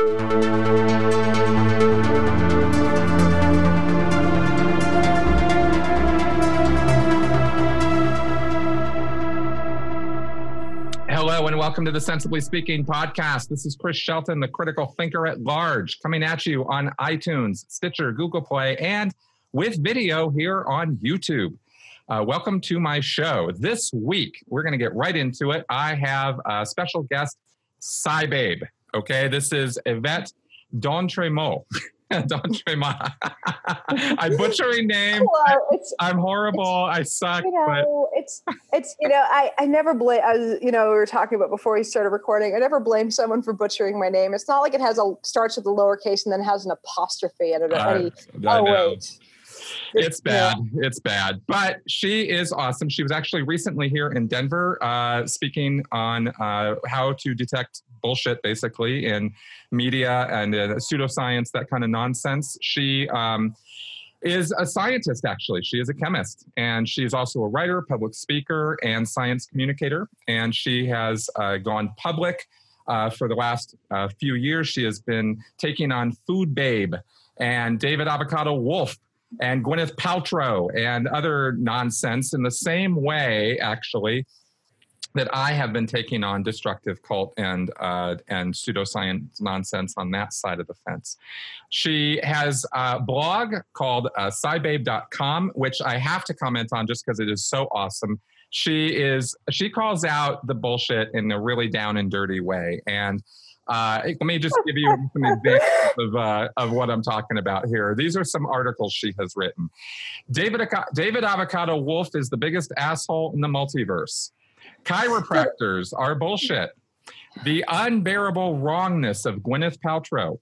Hello and welcome to the Sensibly Speaking podcast. This is Chris Shelton, the critical thinker at large, coming at you on iTunes, Stitcher, Google Play, and with video here on YouTube. Uh, welcome to my show. This week, we're going to get right into it. I have a special guest, SciBabe. Okay, this is Yvette D'Entremont. D'Entremont. I'm butchering name. Well, it's, I'm horrible. I suck. you know, it's it's you know, I I never blame. I was you know we were talking about before we started recording. I never blame someone for butchering my name. It's not like it has a starts with a lowercase and then has an apostrophe in it. I- any, I oh know. wait, It's bad. It's bad. But she is awesome. She was actually recently here in Denver uh, speaking on uh, how to detect bullshit, basically, in media and uh, pseudoscience, that kind of nonsense. She um, is a scientist, actually. She is a chemist. And she is also a writer, public speaker, and science communicator. And she has uh, gone public. Uh, for the last uh, few years, she has been taking on Food Babe and David Avocado Wolf and Gwyneth Paltrow and other nonsense in the same way, actually, that I have been taking on destructive cult and uh, and pseudoscience nonsense on that side of the fence. She has a blog called uh, scibabe.com, which I have to comment on just because it is so awesome. She is she calls out the bullshit in a really down and dirty way, and uh, let me just give you some examples of, uh, of what I'm talking about here. These are some articles she has written. David, David Avocado Wolf is the biggest asshole in the multiverse. Chiropractors are bullshit. The unbearable wrongness of Gwyneth Paltrow.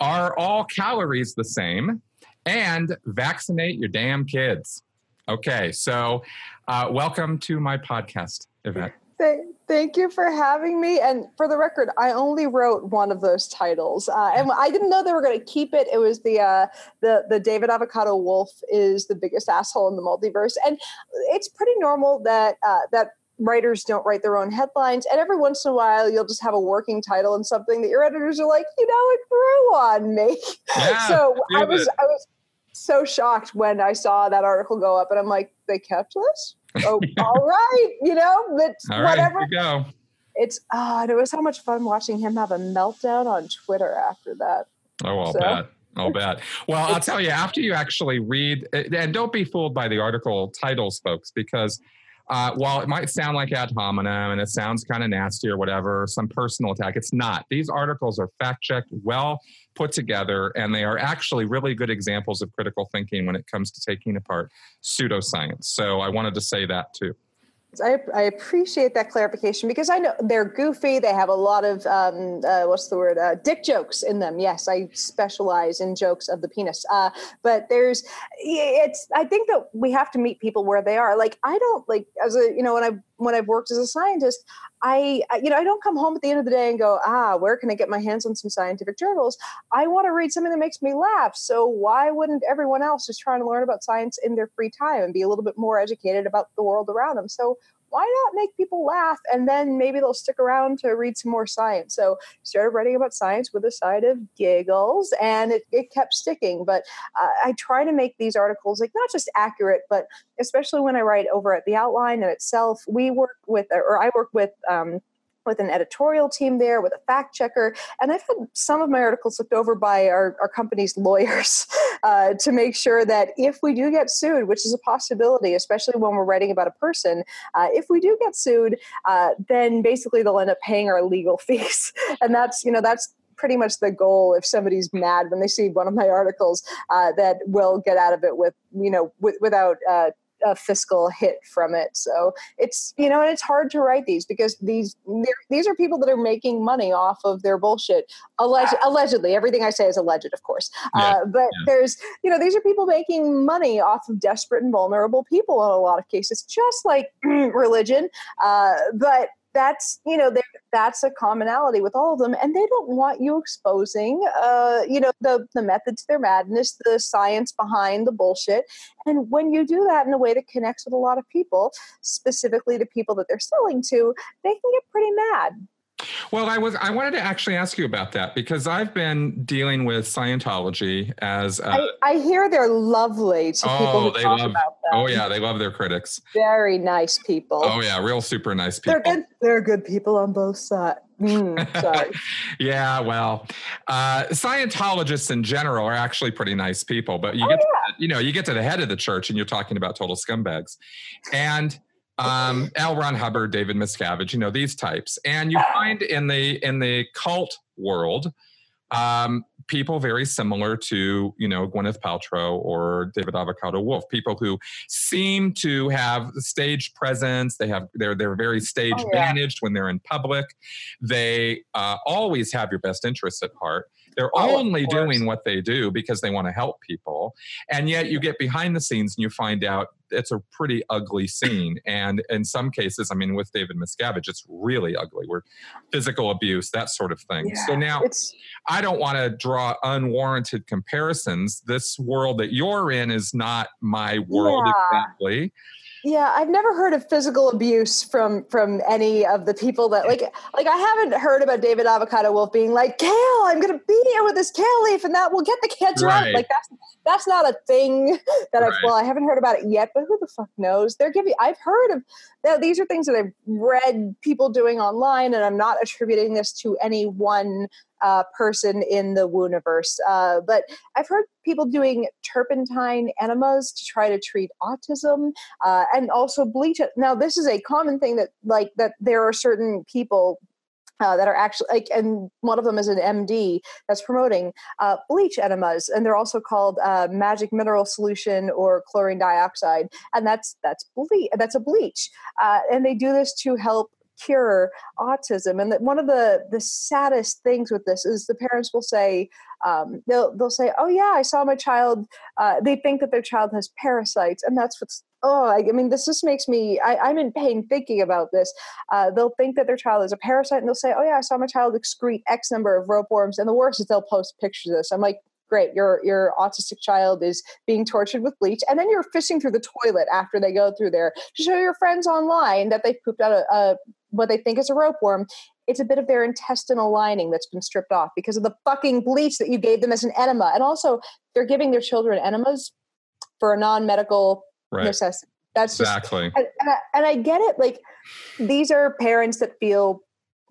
Are all calories the same? And vaccinate your damn kids. Okay, so uh, welcome to my podcast, Yvette. Thank you for having me. And for the record, I only wrote one of those titles, uh, and I didn't know they were going to keep it. It was the uh, the the David Avocado Wolf is the biggest asshole in the multiverse, and it's pretty normal that uh, that writers don't write their own headlines. And every once in a while, you'll just have a working title and something that your editors are like, you know, it grew on me. Yeah, so I was it. I was so shocked when I saw that article go up, and I'm like, they kept this. Oh, all right, you know, but All right, whatever we go. it's ah, it was so much fun watching him have a meltdown on Twitter after that. Oh, I'll So- bet. I'll bet. Well, I'll tell you, after you actually read, and don't be fooled by the article titles, folks, because uh, while it might sound like ad hominem and it sounds kind of nasty or whatever, some personal attack, it's not. These articles are fact checked, well put together, and they are actually really good examples of critical thinking when it comes to taking apart pseudoscience. So I wanted to say that too. I, I appreciate that clarification because I know they're goofy. They have a lot of um, uh, what's the word? Uh, dick jokes in them. Yes, I specialize in jokes of the penis. Uh, but there's, it's. I think that we have to meet people where they are. Like I don't like as a you know when I when I've worked as a scientist, I you know I don't come home at the end of the day and go ah where can I get my hands on some scientific journals? I want to read something that makes me laugh. So why wouldn't everyone else just trying to learn about science in their free time and be a little bit more educated about the world around them? So why not make people laugh? And then maybe they'll stick around to read some more science. So started writing about science with a side of giggles and it, it kept sticking. But uh, i try to make these articles like not just accurate but especially when i write over at the outline and itself we work with or i work with um, with an editorial team there, with a fact checker. And I've had some of my articles looked over by our, our company's lawyers uh, to make sure that if we do get sued, which is a possibility, especially when we're writing about a person, uh, if we do get sued, uh, then basically they'll end up paying our legal fees. and that's, you know, that's pretty much the goal if somebody's mad when they see one of my articles uh, that will get out of it with you know with, without uh, a fiscal hit from it. So it's you know and it's hard to write these because these these are people that are making money off of their bullshit. Alleged, allegedly everything i say is alleged of course. Yeah, uh, but yeah. there's you know these are people making money off of desperate and vulnerable people in a lot of cases just like religion. Uh, but that's you know that's a commonality with all of them and they don't want you exposing uh, you know the the method to their madness the science behind the bullshit and when you do that in a way that connects with a lot of people specifically the people that they're selling to they can get pretty mad Well, I was I wanted to actually ask you about that because I've been dealing with Scientology as a, I, I hear they're lovely to people oh who they talk love about them. oh yeah they love their critics very nice people. oh yeah real super nice people they're good. They're good people on both sides. Mm, sorry. yeah, well, uh, Scientologists in general are actually pretty nice people, but you Oh, get to, you know you get to the head of the church and you're talking about total scumbags, and um, L. Ron Hubbard, David Miscavige, you know these types, and you find in the in the cult world. Um, people very similar to you know Gwyneth Paltrow or David Avocado Wolf, people who seem to have stage presence. They have they're they're very stage Oh, yeah. managed when they're in public. They uh, always have your best interests at heart. They're Oh, only doing what they do because they want to help people, and yet you get behind the scenes and you find out it's a pretty ugly scene. And in some cases, I mean, with David Miscavige, it's really ugly. We're physical abuse, that sort of thing. So now I don't want to draw unwarranted comparisons. This world that you're in is not my world Yeah. exactly. Yeah, I've never heard of physical abuse from from any of the people that like like I haven't heard about David Avocado Wolf being like, Kale, I'm gonna be here with this kale leaf and that will get the kids right. Right. Like that's that's not a thing that I've well, I haven't heard about it yet, but who the fuck knows? They're giving I've heard of that these are things that I've read people doing online, and I'm not attributing this to any one uh, person in the Wooniverse. Uh, but I've heard people doing turpentine enemas to try to treat autism uh, and also bleach. Now, this is a common thing that like that there are certain people. Uh, that are actually like, and one of them is an MD that's promoting uh, bleach enemas, and they're also called uh, magic mineral solution or chlorine dioxide, and that's that's ble- that's a bleach, uh, and they do this to help cure autism. And that one of the the saddest things with this is the parents will say um, they'll they'll say, "Oh yeah, I saw my child." Uh, they think that their child has parasites, and that's what's oh, I, mean, this just makes me I, I'm in pain thinking about this. Uh, they'll think that their child is a parasite, and they'll say, "Oh yeah, I saw my child excrete X number of ropeworms." And the worst is they'll post pictures of this. I'm like. Great, your your autistic child is being tortured with bleach, and then you're fishing through the toilet after they go through there to show your friends online that they pooped out a, a what they think is a ropeworm it's a bit of their intestinal lining that's been stripped off because of the fucking bleach that you gave them as an enema. And also, they're giving their children enemas for a non-medical Right. necessity. That's just, Exactly. and, and, I, and I get it. Like, these are parents that feel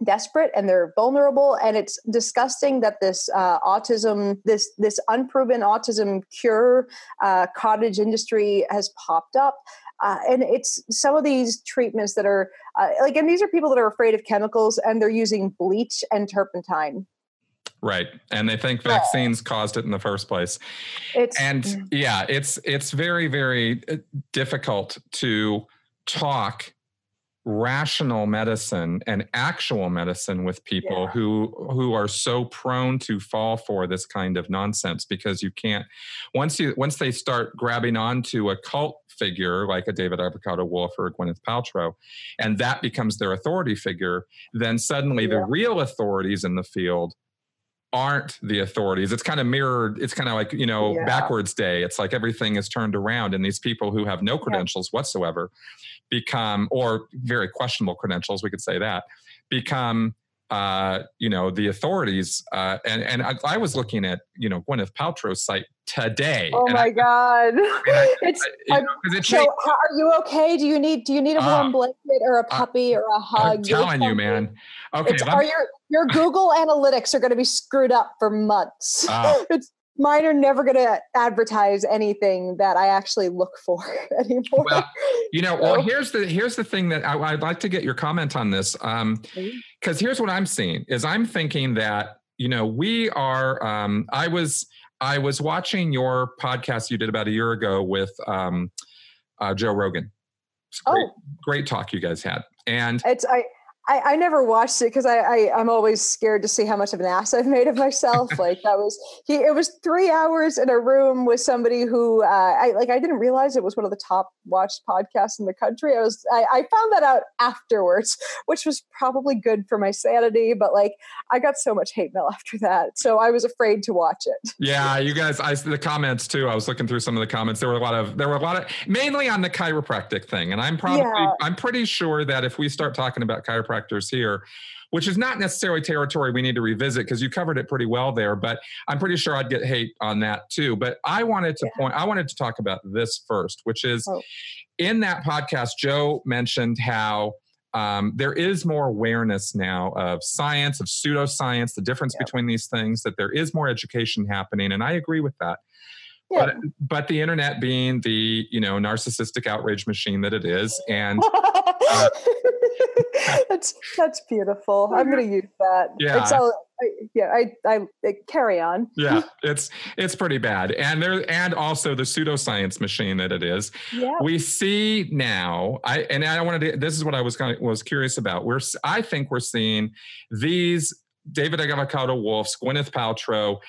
desperate and they're vulnerable and it's disgusting that this uh, autism this this unproven autism cure uh, cottage industry has popped up uh, and it's some of these treatments that are uh, like and these are people that are afraid of chemicals and they're using bleach and turpentine Right. And they think Yeah. vaccines caused it in the first place. it's and yeah it's it's very very uh, difficult to talk rational medicine and actual medicine with people Yeah. who who are so prone to fall for this kind of nonsense because you can't once you once they start grabbing onto a cult figure like a David Avocado Wolf or a Gwyneth Paltrow and that becomes their authority figure then suddenly the real authorities in the field aren't the authorities. It's kind of mirrored. It's kind of like, you know, Yeah. backwards day. It's like everything is turned around, and these people who have no credentials whatsoever become, or very questionable credentials, we could say that, become, uh, you know, the authorities. Uh, and and I, I was looking at, you know, Gwyneth Paltrow's site today. oh my I- god I- it's you know, it so are you okay do you need do you need a warm Ah. blanket or a puppy or a hug I'm telling you, man. Okay, are your your Google analytics are going to be screwed up for months. Ah. It's mine are never going to advertise anything that I actually look for anymore. Well, you know, well, here's the here's the thing that I, I'd like to get your comment on this. Um, because here's what I'm seeing is I'm thinking that you know we are. Um, I was I was watching your podcast you did about a year ago with um, uh, Joe Rogan. Great, oh, great talk you guys had, and it's I. I, I never watched it because I, I I'm always scared to see how much of an ass I've made of myself. like that was he. It was three hours in a room with somebody who uh, I like. I didn't realize it was one of the top watched podcasts in the country. I was I, I found that out afterwards, which was probably good for my sanity. But like I got so much hate mail after that, so I was afraid to watch it. yeah, you guys, I the comments too. I was looking through some of the comments. There were a lot of there were a lot of mainly on the chiropractic thing, and I'm probably Yeah. I'm pretty sure that if we start talking about chiropractic chiropractors here, which is not necessarily territory we need to revisit because you covered it pretty well there. But I'm pretty sure I'd get hate on that too. But I wanted to yeah. point, I wanted to talk about this first, which is oh. in that podcast, Joe mentioned how um, there is more awareness now of science, of pseudoscience, the difference between these things, that there is more education happening. And I agree with that. Yeah. But, but the internet being the you know narcissistic outrage machine that it is, and uh, that's that's beautiful. I'm going to use that. Yeah, it's all, yeah. I, I, I carry on. yeah, it's it's pretty bad, and there and also the pseudoscience machine that it is. Yeah. We see now. I and I wanted to. This is what I was kind of was curious about. We're I think we're seeing these David Avocado Wolf's, Gwyneth Paltrow,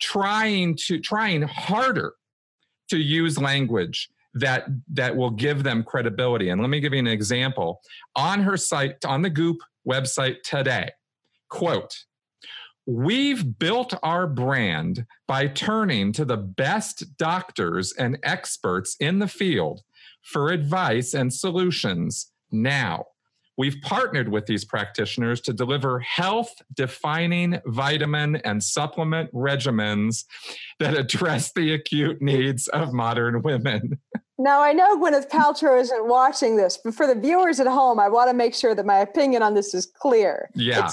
trying to trying harder to use language that that will give them credibility. And let me give you an example. On her site, on the Goop website today, quote, We've built our brand by turning to the best doctors and experts in the field for advice and solutions now. We've partnered with these practitioners to deliver health defining vitamin and supplement regimens that address the acute needs of modern women. Now, I know Gwyneth Paltrow isn't watching this, but for the viewers at home, I want to make sure that my opinion on this is clear. Yeah.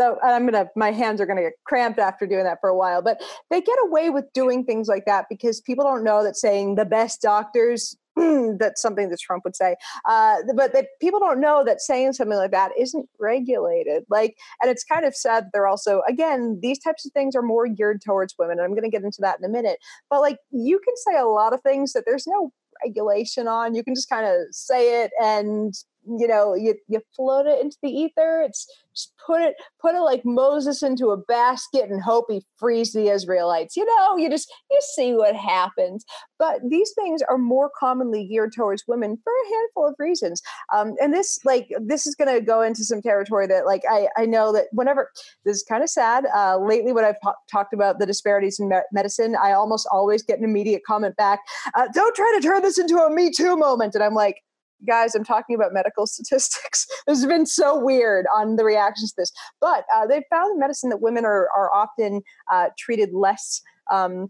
so I'm gonna, my hands are gonna get cramped after doing that for a while. But they get away with doing things like that because people don't know that saying the best doctors that's something that Trump would say. Uh, but that people don't know that saying something like that isn't regulated. Like, and it's kind of sad that they're also, again, these types of things are more geared towards women. And I'm going to get into that in a minute. But like, you can say a lot of things that there's no regulation on. You can just kind of say it and you know you, you float it into the ether it's just put it put it like moses into a basket and hope he frees the israelites you know you just you see what happens. But these things are more commonly geared towards women for a handful of reasons. Um, and this like this is going to go into some territory that like i i know that whenever this is kind of sad uh, lately when i've po- talked about the disparities in me- medicine i almost always get an immediate comment back uh, don't try to turn this into a me too moment and i'm like guys, I'm talking about medical statistics. this has been so weird on the reactions to this. But uh, they've found in medicine that women are, are often uh, treated less. Um,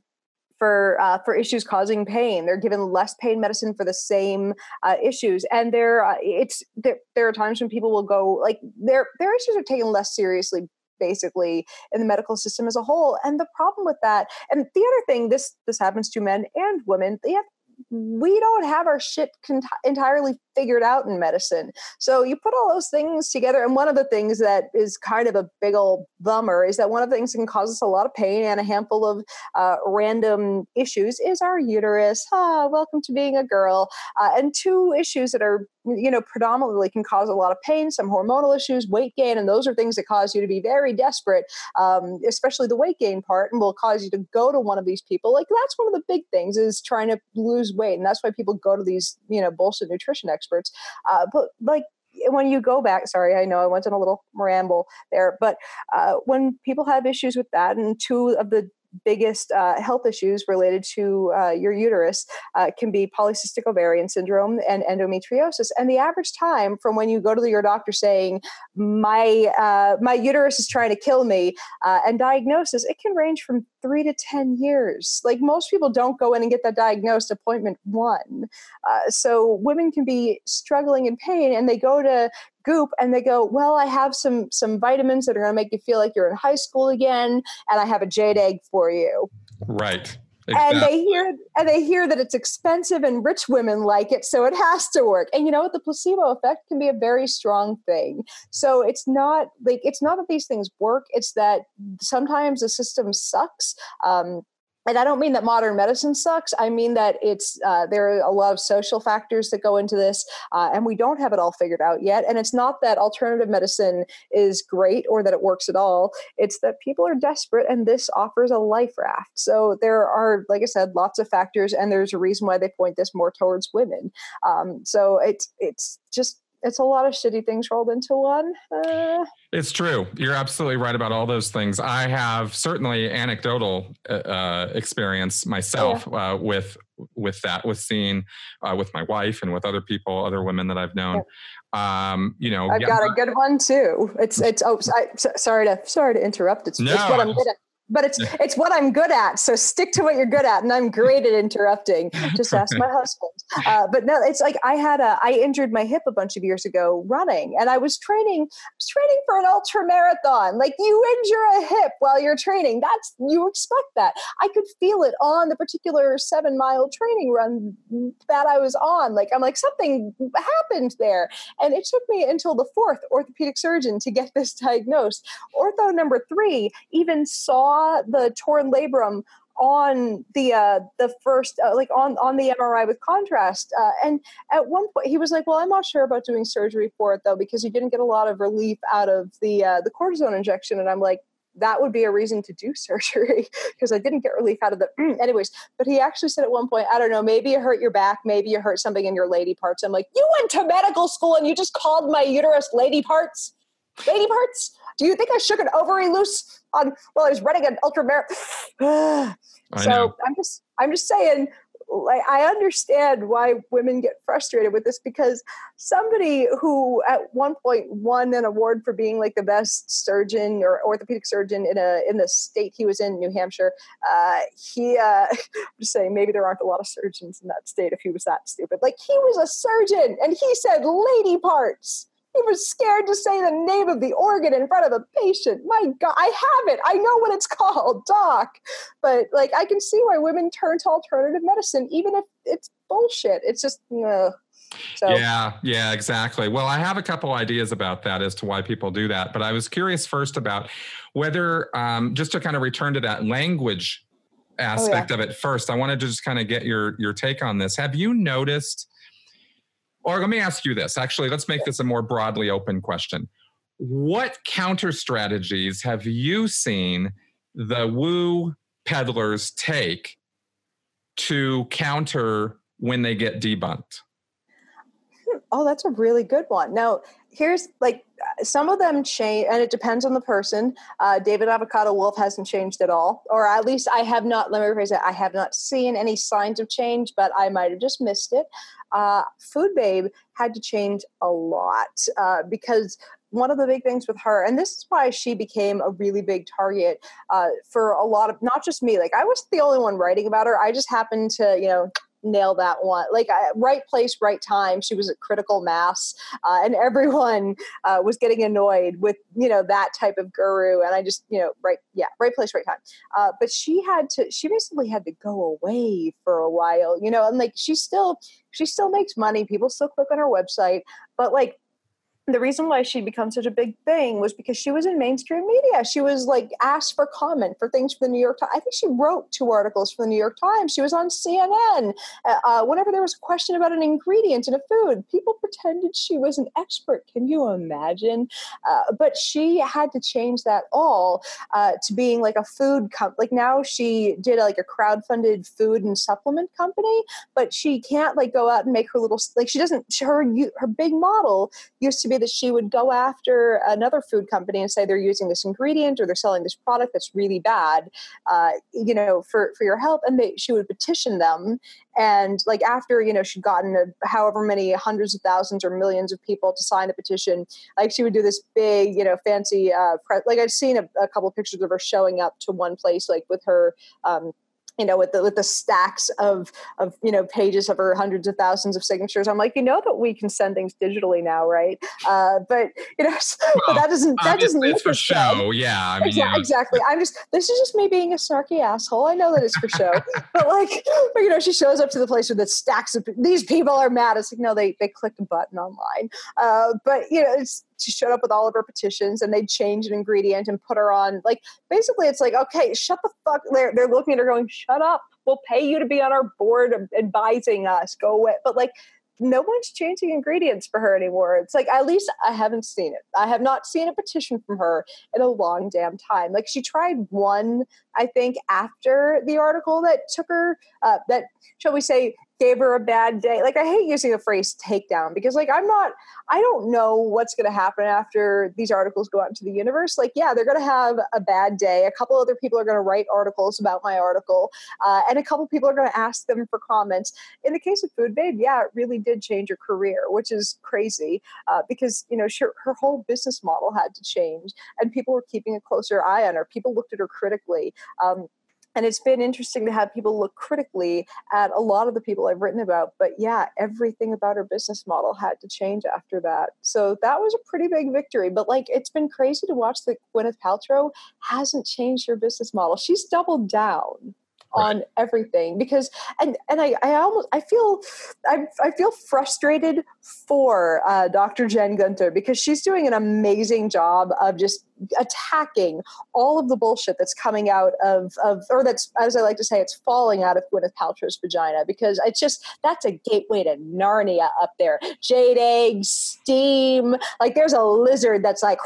for uh, for issues causing pain. They're given less pain medicine for the same uh, issues, and there uh, it's there, there are times when people will go like their their issues are taken less seriously basically in the medical system as a whole and the problem with that and the other thing this this happens to men and women they have we don't have our shit con- entirely figured out in medicine. So you put all those things together, and one of the things that is kind of a big old bummer is that one of the things that can cause us a lot of pain and a handful of uh, random issues is our uterus. Ah, welcome to being a girl. Uh, and two issues that are you know predominantly can cause a lot of pain some hormonal issues weight gain and those are things that cause you to be very desperate um, especially the weight gain part and will cause you to go to one of these people like that's one of the big things is trying to lose weight and that's why people go to these you know bullshit nutrition experts. Uh, but like when you go back, sorry, I know I went on a little ramble there, but uh, when people have issues with that, and two of the biggest uh, health issues related to uh, your uterus uh, can be polycystic ovarian syndrome and endometriosis. And the average time from when you go to your doctor saying my uh, my uterus is trying to kill me uh, and diagnosis, it can range from three to ten years. Like most people don't go in and get that diagnosed appointment one. Uh, so women can be struggling in pain and they go to goop and they go well i have some some vitamins that are going to make you feel like you're in high school again and i have a jade egg for you. Right. Exactly. and they hear and they hear that it's expensive and rich women like it so it has to work. And you know what? The placebo effect can be a very strong thing. So it's not like it's not that these things work it's that sometimes the system sucks um, and I don't mean that modern medicine sucks. I mean that it's uh, there are a lot of social factors that go into this, uh, and we don't have it all figured out yet. And it's not that alternative medicine is great or that it works at all. It's that people are desperate, and this offers a life raft. So there are, like I said, lots of factors, and there's a reason why they point this more towards women. Um, so it's it's just it's a lot of shitty things rolled into one. Uh, it's true. You're absolutely right about all those things. I have certainly anecdotal uh, uh experience myself yeah. uh, with with that, with seeing uh, with my wife and with other people, other women that I've known. Um, you know, I've got a good one too. It's it's oh, I, sorry to sorry to interrupt. It's, no, it's what I'm good at but it's it's what I'm good at. So stick to what you're good at, and I'm great at interrupting. Just ask my husband. Uh, but no, it's like I had a I injured my hip a bunch of years ago running, and I was training I was training for an ultra marathon. Like you injure a hip while you're training, that's you expect that. I could feel it on the particular seven mile training run that I was on. Like I'm like something happened there, and it took me until the fourth orthopedic surgeon to get this diagnosed. Ortho number three even saw the torn labrum on the uh, the first uh, like on on the MRI with contrast. Uh, and at one point he was like, "Well, I'm not sure about doing surgery for it though because you didn't get a lot of relief out of the uh, the cortisone injection." And I'm like. That would be a reason to do surgery because I didn't get relief out of the. Anyways, but he actually said at one point, I don't know, maybe you hurt your back, maybe you hurt something in your lady parts. I'm like, you went to medical school and you just called my uterus lady parts? Lady parts? Do you think I shook an ovary loose on while I was running an ultra marathon? so I'm just I'm just saying like I understand why women get frustrated with this because somebody who at one point won an award for being like the best surgeon or orthopedic surgeon in a in the state he was in, New Hampshire, uh, he uh, I'm just saying maybe there aren't a lot of surgeons in that state if he was that stupid. Like he was a surgeon and he said lady parts. He was scared to say the name of the organ in front of a patient. My God, I have it. I know what it's called, doc. But like, I can see why women turn to alternative medicine, even if it's bullshit. It's just, ugh. So. Yeah, yeah, exactly. Well, I have a couple ideas about that as to why people do that, but I was curious first about whether, um, just to kind of return to that language aspect oh, yeah. of it first. I wanted to just kind of get your your take on this. Have you noticed? Or let me ask you this. Actually let's make this a more broadly open question. What counter strategies have you seen the woo peddlers take to counter when they get debunked? Oh that's a really good one. Now here's like some of them change and it depends on the person uh, david avocado wolf hasn't changed at all or at least i have not let me rephrase that i have not seen any signs of change but i might have just missed it uh, food babe had to change a lot uh, because one of the big things with her, and this is why she became a really big target uh, for a lot of not just me. Like I was the only one writing about her. I just happened to, you know, nail that one. Like right place, right time. She was at critical mass, uh, and everyone uh, was getting annoyed with you know that type of guru. And I just you know right yeah right place, right time. Uh, but she had to. She basically had to go away for a while. You know, and like she still she still makes money. People still click on her website, but like the reason why she become such a big thing was because she was in mainstream media. She was like asked for comment for things for the New York Times. I think she wrote two articles for the New York Times. She was on CNN. Uh, uh, whenever there was a question about an ingredient in a food, people pretended she was an expert. Can you imagine? Uh, but she had to change that all uh, to being like a food company. Like now she did like a crowd-funded food and supplement company, but she can't like go out and make her little like she doesn't. Her her big model used to be that she would go after another food company and say they're using this ingredient or they're selling this product that's really bad, uh, you know, for, for your health. And they, she would petition them. And like after, you know, she'd gotten a, however many hundreds of thousands or millions of people to sign the petition, like she would do this big, you know, fancy, uh, pre- like I've seen a, a couple of pictures of her showing up to one place, like with her, um, you know, with the with the stacks of of you know pages of her hundreds of thousands of signatures. I'm like, you know that we can send things digitally now, right? Uh, but you know, well, but that doesn't that doesn't it's for show. Yeah, I mean, exactly, exactly. I'm just this is just me being a snarky asshole. I know that it's for show, but like, but, you know, she shows up to the place with the stacks of these people are mad. It's like no, they they clicked a button online. Uh, but you know, it's she showed up with all of her petitions and they'd change an ingredient and put her on like basically it's like okay shut the fuck they're, they're looking at her going shut up we'll pay you to be on our board advising us go away but like no one's changing ingredients for her anymore. It's like at least I haven't seen it. I have not seen a petition from her in a long damn time. Like she tried one, I think, after the article that took her uh, that shall we say gave her a bad day. Like I hate using the phrase takedown because like I'm not I don't know what's going to happen after these articles go out into the universe. Like yeah, they're going to have a bad day. A couple other people are going to write articles about my article, uh, and a couple people are going to ask them for comments. In the case of Food Babe, yeah, it really did change her career, which is crazy uh, because you know she, her whole business model had to change, and people were keeping a closer eye on her. People looked at her critically. Um, and it's been interesting to have people look critically at a lot of the people I've written about. But yeah, everything about her business model had to change after that. So that was a pretty big victory. But like, it's been crazy to watch that Gwyneth Paltrow hasn't changed her business model. She's doubled down on everything because and and I, I almost I feel I, I feel frustrated for uh, Dr. Jen Gunter because she's doing an amazing job of just attacking all of the bullshit that's coming out of, of or that's as I like to say it's falling out of Gwyneth Paltrow's vagina because it's just that's a gateway to Narnia up there. Jade eggs steam like there's a lizard that's like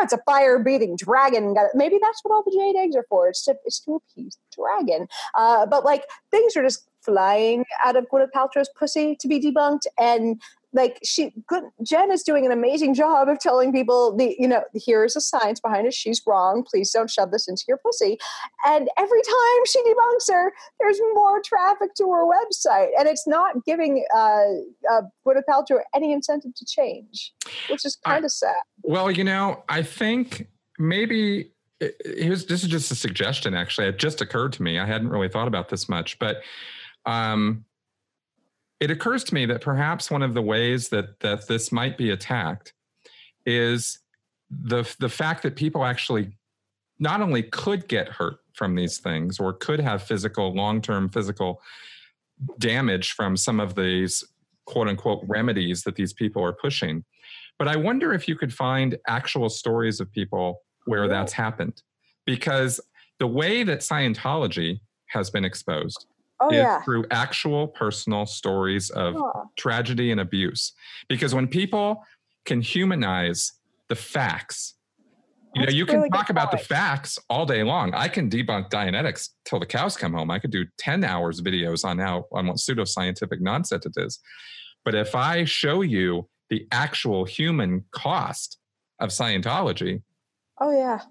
it's a fire breathing dragon. Maybe that's what all the jade eggs are for. It's to it's to appease the dragon. Uh, but like things are just flying out of Gwyneth Paltrow's pussy to be debunked and like she good jen is doing an amazing job of telling people the you know here's the science behind it. She's wrong. Please don't shove this into your pussy. And every time she debunks her there's more traffic to her website. And it's not giving uh, uh Gwyneth Paltrow any incentive to change which is kind of sad. Well you know i think maybe here's this is just a suggestion actually. It just occurred to me. I hadn't really thought about this much. But um it occurs to me that perhaps one of the ways that that this might be attacked is the the fact that people actually not only could get hurt from these things or could have physical long-term physical damage from some of these quote unquote remedies that these people are pushing but i wonder if you could find actual stories of people where that's happened. Because the way that scientology has been exposed oh, yeah. through actual personal stories of oh. tragedy and abuse. Because when people can humanize the facts, you That's know, you really can talk about the facts all day long. I can debunk Dianetics till the cows come home. I could do 10 hours videos on how on what pseudoscientific nonsense it is. But if I show you the actual human cost of Scientology, oh yeah,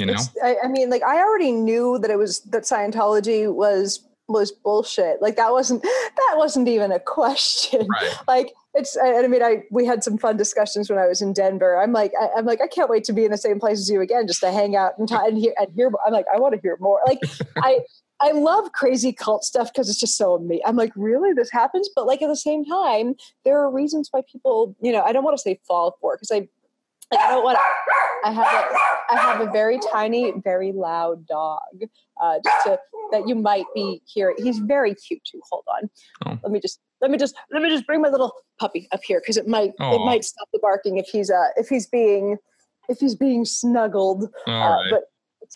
you know, I, I, mean, like I already knew that it was that Scientology was was bullshit. Like that wasn't that wasn't even a question. Right. Like it's And I, mean I we had some fun discussions when I was in Denver. I'm like I, am like I can't wait to be in the same place as you again just to hang out and, t- and hear and hear I'm like I want to hear more. Like I I love crazy cult stuff because it's just so amazing. I'm like, really, this happens? But like at the same time, there are reasons why people, you know, I don't want to say fall for because I like, I don't want. I have a, I have a very tiny, very loud dog. Uh, just to that you might be hearing. He's very cute too. Hold on. Oh. Let me just let me just let me just bring my little puppy up here because it might Aww. it might stop the barking if he's uh if he's being if he's being snuggled. Uh, right. But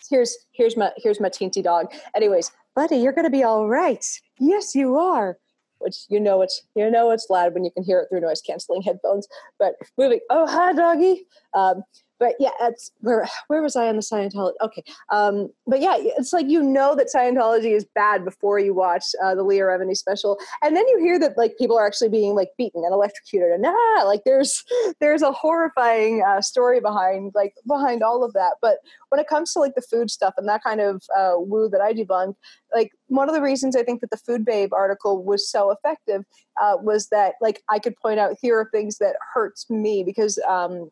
here's here's my here's my teensy dog. Anyways, buddy, you're gonna be all right. Yes, you are which you know it's you know it's loud when you can hear it through noise canceling headphones. But moving, oh hi doggy. Um, but yeah, it's where where was I on the Scientology? Okay, um, but yeah, it's like you know that Scientology is bad before you watch uh, the Leah Remini special, and then you hear that like people are actually being like beaten and electrocuted, and ah, like there's there's a horrifying uh, story behind like behind all of that. But when it comes to like the food stuff and that kind of uh, woo that I debunk, like one of the reasons I think that the Food Babe article was so effective uh, was that like I could point out here are things that hurts me because um,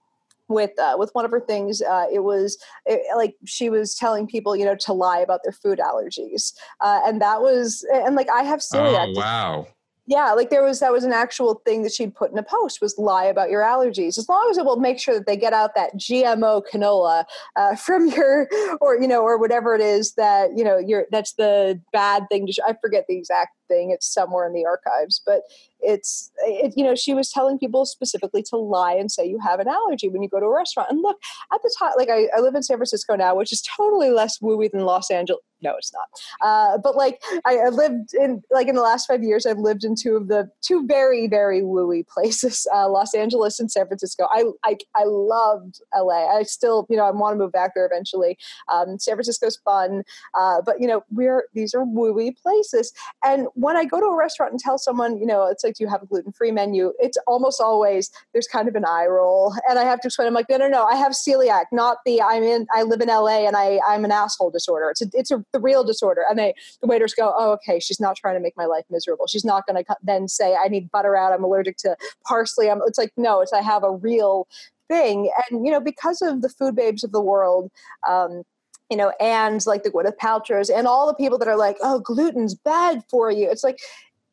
with uh, with one of her things uh, it was it, like she was telling people you know to lie about their food allergies uh, and that was and like i have celiac oh, wow. Yeah like there was that was an actual thing that she'd put in a post was lie about your allergies. As long as it will make sure that they get out that gmo canola uh, from your or you know or whatever it is that you know you're that's the bad thing to sh- i forget the exact thing. It's somewhere in the archives but it's it, you know she was telling people specifically to lie and say you have an allergy when you go to a restaurant. And look at the time like I, I live in san francisco now which is totally less wooey than los angeles no it's not. Uh, but like I, I, lived in like in the last five years i've lived in two of the two very very wooey places uh, los angeles and san francisco. I, I i loved la i still you know i want to move back there eventually. Um, san francisco's fun uh, but you know we're these are wooey places. And when I go to a restaurant and tell someone, you know, it's like, do you have a gluten free menu? It's almost always there's kind of an eye roll, and I have to explain. I'm like, no, no, no, I have celiac, not the I'm in. I live in LA and I I'm an asshole disorder. It's a, it's a the real disorder. And they the waiters go, oh, okay, she's not trying to make my life miserable. She's not going to then say I need butter out. I'm allergic to parsley. I'm. It's like no, it's I have a real thing, and you know, because of the food babes of the world. Um, you know, and like the Gwyneth Paltrow's and all the people that are like, oh, gluten's bad for you. It's like,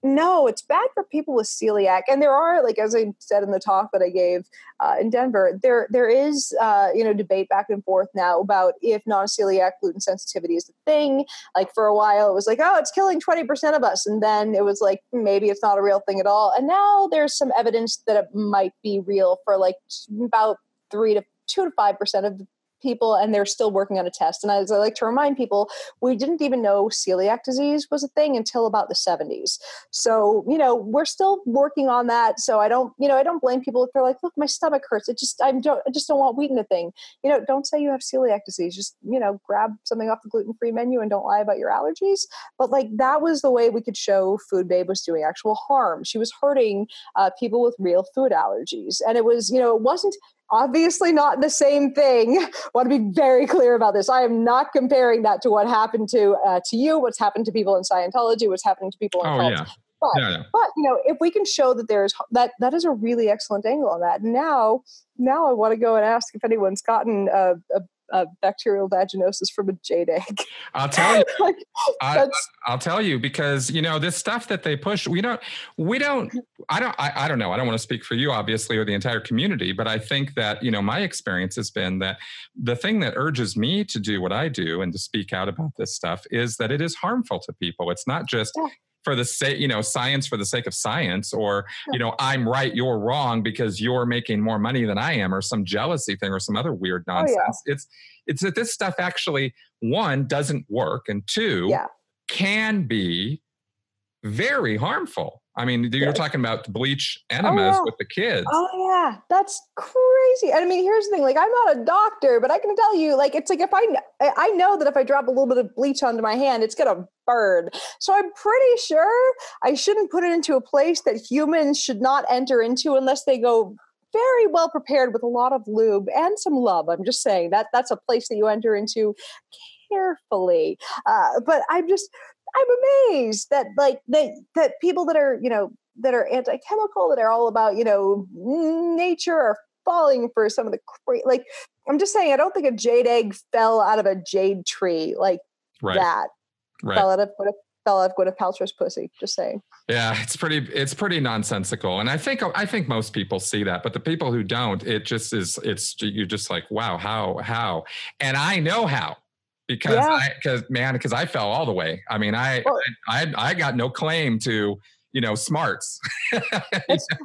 no, it's bad for people with celiac. And there are, like as I said in the talk that I gave uh, in Denver, there there is uh, you know debate back and forth now about if non-celiac gluten sensitivity is the thing. Like for a while, it was like, oh, it's killing twenty percent of us, and then it was like maybe it's not a real thing at all. And now there's some evidence that it might be real for like about three to two to five percent of people and they're still working on a test. And as I like to remind people, we didn't even know celiac disease was a thing until about the 70s. So, you know, we're still working on that. So I don't, you know, I don't blame people if they're like, look, my stomach hurts. It just, I don't, I just don't want wheat in a thing. You know, don't say you have celiac disease. Just, you know, grab something off the gluten-free menu and don't lie about your allergies. But like that was the way we could show Food Babe was doing actual harm. She was hurting uh, people with real food allergies. And it was, you know, it wasn't obviously not the same thing. I want to be very clear about this. I am not comparing that to what happened to uh, to you, what's happened to people in Scientology, what's happening to people in oh, cults. Yeah. But, yeah, yeah. but you know, if we can show that there's that that is a really excellent angle on that. Now, now I want to go and ask if anyone's gotten a, a uh, bacterial vaginosis from a jade egg. I'll tell you. like, I, will tell you because you know this stuff that they push. We don't. We don't. I don't. I, I don't know. I don't want to speak for you, obviously, or the entire community. But I think that you know my experience has been that the thing that urges me to do what I do and to speak out about this stuff is that it is harmful to people. It's not just. Yeah for the sake, you know, science for the sake of science, or, you know, I'm right, you're wrong because you're making more money than I am, or some jealousy thing, or some other weird nonsense. Oh, yeah. It's it's that this stuff actually one doesn't work, and two yeah. can be very harmful. I mean, you're talking about bleach oh, enemas oh, yeah. with the kids. Oh yeah, that's crazy. And I mean, here's the thing: like, I'm not a doctor, but I can tell you, like, it's like if I I know that if I drop a little bit of bleach onto my hand, it's gonna burn. So I'm pretty sure I shouldn't put it into a place that humans should not enter into unless they go very well prepared with a lot of lube and some love. I'm just saying that that's a place that you enter into carefully. Uh, but I'm just I'm amazed that like that that people that are you know that are anti-chemical that are all about you know nature are falling for some of the great like I'm just saying I don't think a jade egg fell out of a jade tree like right. that right. fell out of what fell out of Gwyneth Paltrow's pussy. Just saying. Yeah, it's pretty it's pretty nonsensical, and I think I think most people see that, but the people who don't, it just is it's you're just like wow how how, and I know how because yeah. I because man because I fell all the way. I mean I, well, I I I got no claim to you know smarts.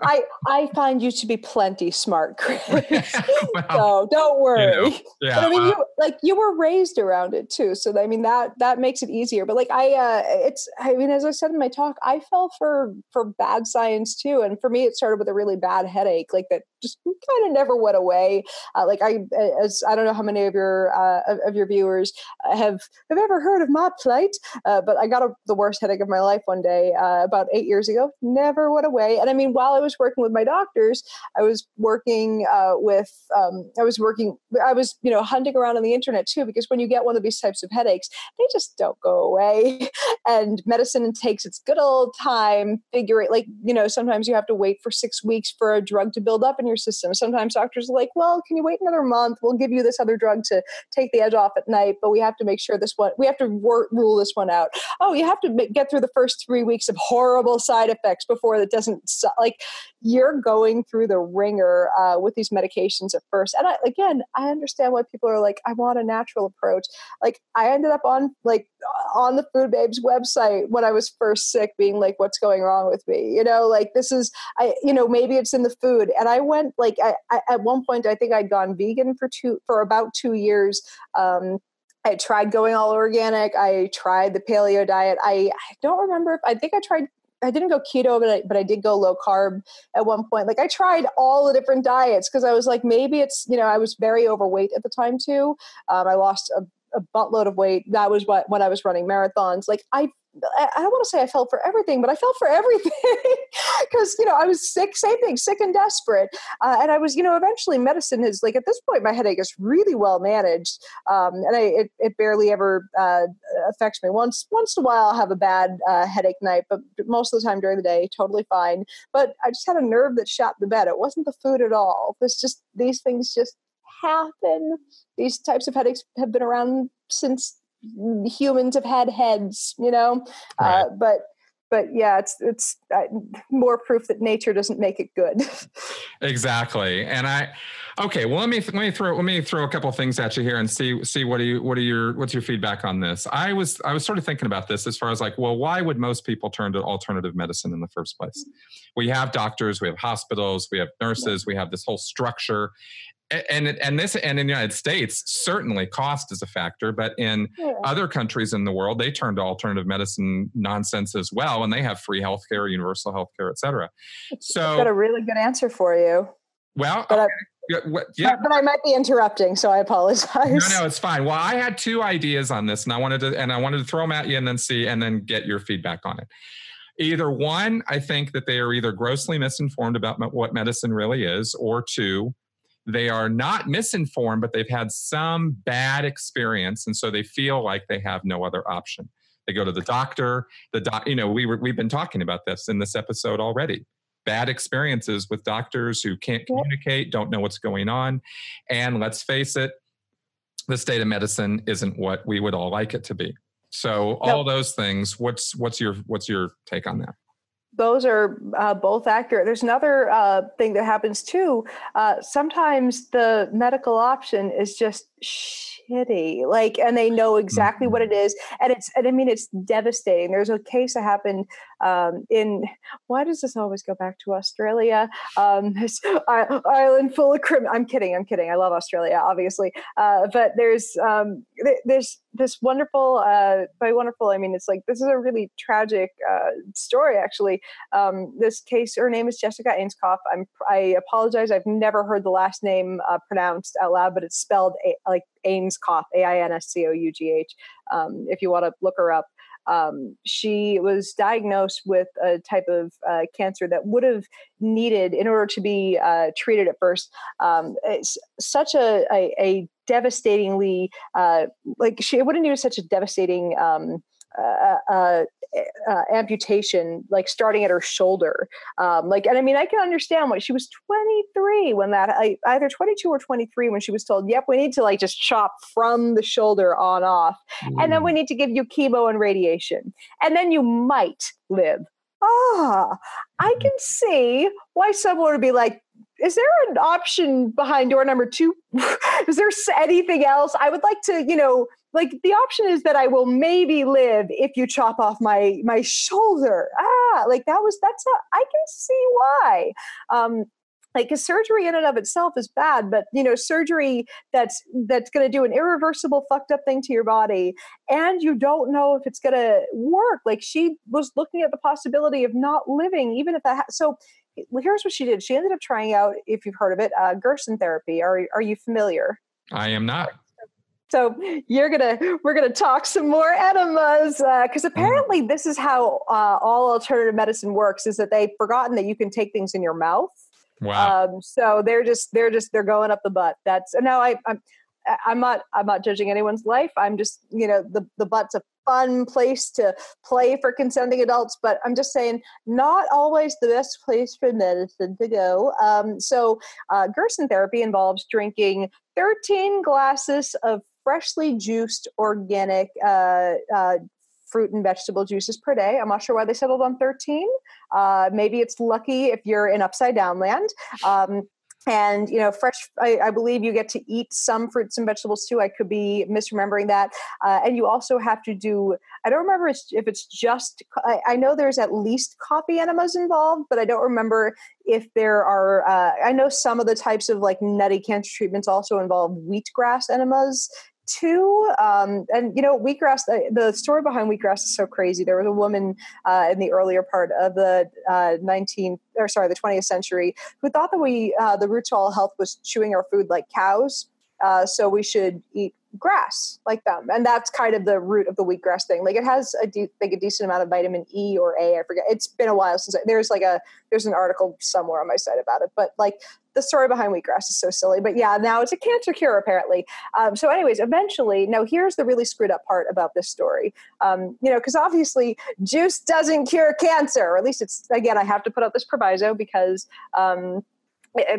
I I find you to be plenty smart, Chris. well, so don't worry. You know, yeah, but I mean, well, you like you were raised around it too, so I mean that that makes it easier. But like I, uh, it's I mean, as I said in my talk, I fell for for bad science too, and for me, it started with a really bad headache, like that just kind of never went away. Uh, like I, as I don't know how many of your uh, of, of, your viewers have have ever heard of my plight, uh, but I got a, the worst headache of my life one day uh, about eight years ago. Never went away. And I mean, while I was working with my doctors, I was working uh, with um, I was working I was you know hunting around on the internet too because when you get one of these types of headaches, they just don't go away. and medicine takes its good old time figuring like you know sometimes you have to wait for six weeks for a drug to build up in your system. Sometimes doctors are like, well, can you wait another month? We'll give you this other drug to take the edge off at night, but we have to make sure this one, we have to wor- rule this one out. Oh, you have to get through the first three weeks of horrible side effects before it doesn't, like, you're going through the ringer uh, with these medications at first. And I, again, I understand why people are like, I want a natural approach. Like, I ended up on, like, on the Food Babes website when I was first sick, being like, what's going wrong with me? You know, like, this is, I, you know, maybe it's in the food. And I went like I, I, at one point I think I'd gone vegan for two for about two years. Um, I tried going all organic. I tried the paleo diet. I, I don't remember if I think I tried I didn't go keto, but I, but I did go low carb at one point. Like I tried all the different diets because I was like, maybe it's you know I was very overweight at the time too. Um, I lost a a buttload of weight. That was what when I was running marathons. Like I I don't want to say I felt for everything, but I felt for everything because you know I was sick, same thing, sick and desperate, uh, and I was you know eventually medicine is like at this point my headache is really well managed, um, and I, it, it barely ever uh, affects me. Once once in a while I'll have a bad uh, headache night, but most of the time during the day totally fine. But I just had a nerve that shot the bed. It wasn't the food at all. This just these things just happen. These types of headaches have been around since humans have had heads, you know. Uh, right. Uh, but but yeah, it's it's uh, more proof that nature doesn't make it good. exactly, and I okay. Well, let me let me throw let me throw a couple things at you here and see see what do you what are your what's your feedback on this? I was I was sort of thinking about this as far as like, well, why would most people turn to alternative medicine in the first place? We have doctors, we have hospitals, we have nurses, we have this whole structure, and and this and in the United States certainly cost is a factor, but in yeah. other countries in the world they turn to alternative medicine nonsense as well, and they have free healthcare, universal healthcare, et cetera. So I've got a really good answer for you. Well, but, okay. I, yeah. but I might be interrupting, so I apologize. No, no, it's fine. Well, I had two ideas on this, and I wanted to and I wanted to throw them at you and then see and then get your feedback on it. Either one, I think that they are either grossly misinformed about what medicine really is, or two, they are not misinformed, but they've had some bad experience. And so they feel like they have no other option. They go to the doctor, the doc, you know, we were, we've been talking about this in this episode already. Bad experiences with doctors who can't communicate, don't know what's going on. And let's face it, the state of medicine isn't what we would all like it to be. So all those things, what's what's your what's your take on that? Those are uh, both accurate. There's another uh, thing that happens too. Uh, sometimes the medical option is just shitty like and they know exactly what it mm-hmm. and it's and i mean it's devastating there's a case that happened um, in why does this always go back to australia um, this island full of criminals i'm kidding i'm kidding i love australia obviously uh, but there's um, there's this wonderful uh, by wonderful i mean it's like this is a really tragic uh, story actually um, this case her name is jessica ainscough i'm i apologize i've never heard the last name uh, pronounced out loud but it's spelled a, like Ainscough, A I N S C O U G H. Um, if you want to look her up, um, she was diagnosed with a type of uh, cancer that would have needed, in order to be uh, treated at first, um, such a, a, a devastatingly, uh, like she would have needed such a devastating. Um, uh, uh, uh, amputation, like starting at her shoulder. Um, like, and I mean, I can understand why she was 23 when that, I, either 22 or 23 when she was told, "Yep, we need to like just chop from the shoulder on off, mm. and then we mm. need to give you chemo and radiation, and then you might live." Ah, I mm-hmm. can see why someone would be like, is there an option behind door number two? is there anything else? I would like to, you know, like the option is that I will maybe live if you chop off my my shoulder. Ah, like that was that's a I can see why. Um, like a surgery in and of itself is bad but you know surgery that's that's going to do an irreversible fucked up thing to your body and you don't know if it's going to work. Like she was looking at the possibility of not living even if that ha- so here's what she did. She ended up trying out if you've heard of it uh, gerson therapy. Are, are you familiar? I am not so you're gonna we're gonna talk some more enemas because uh, apparently mm. this is how uh, all alternative medicine works is that they've forgotten that you can take things in your mouth. Wow. Um, so they're just they're just they're going up the butt. That's now I, i'm i'm not i'm not judging anyone's life. I'm just you know the the butt's a fun place to play for consenting adults but i'm just saying not always the best place for medicine to go. Um, so uh, gerson therapy involves drinking 13 glasses of freshly juiced organic uh, uh, fruit and vegetable juices per day. I'm not sure why they settled on 13. Uh, maybe it's lucky if you're in upside down land. Um, and you know fresh I, I, believe you get to eat some fruits and vegetables too i could be misremembering that uh, and you also have to do i don't remember if it's just I, I, know there's at least coffee enemas involved but i don't remember if there are uh, i know some of the types of like nutty cancer treatments also involve wheatgrass enemas too. Um, and you know, wheatgrass. The, the, story behind wheatgrass is so crazy. There was a woman uh, in the earlier part of the uh, 19th, or sorry, the 20th century, who thought that we, uh, the root to all health, was chewing our food like cows. Uh, so we should eat grass like them and that's kind of the root of the wheatgrass thing. Like it has a de- like a decent amount of vitamin e or a i forget it's been a while since I, there's like a there's an article somewhere on my site about it but like the story behind wheatgrass is so silly but yeah now it's a cancer cure apparently. Um, so anyways eventually now here's the really screwed up part about this story. Um, you know because obviously juice doesn't cure cancer or at least it's again i have to put out this proviso because um,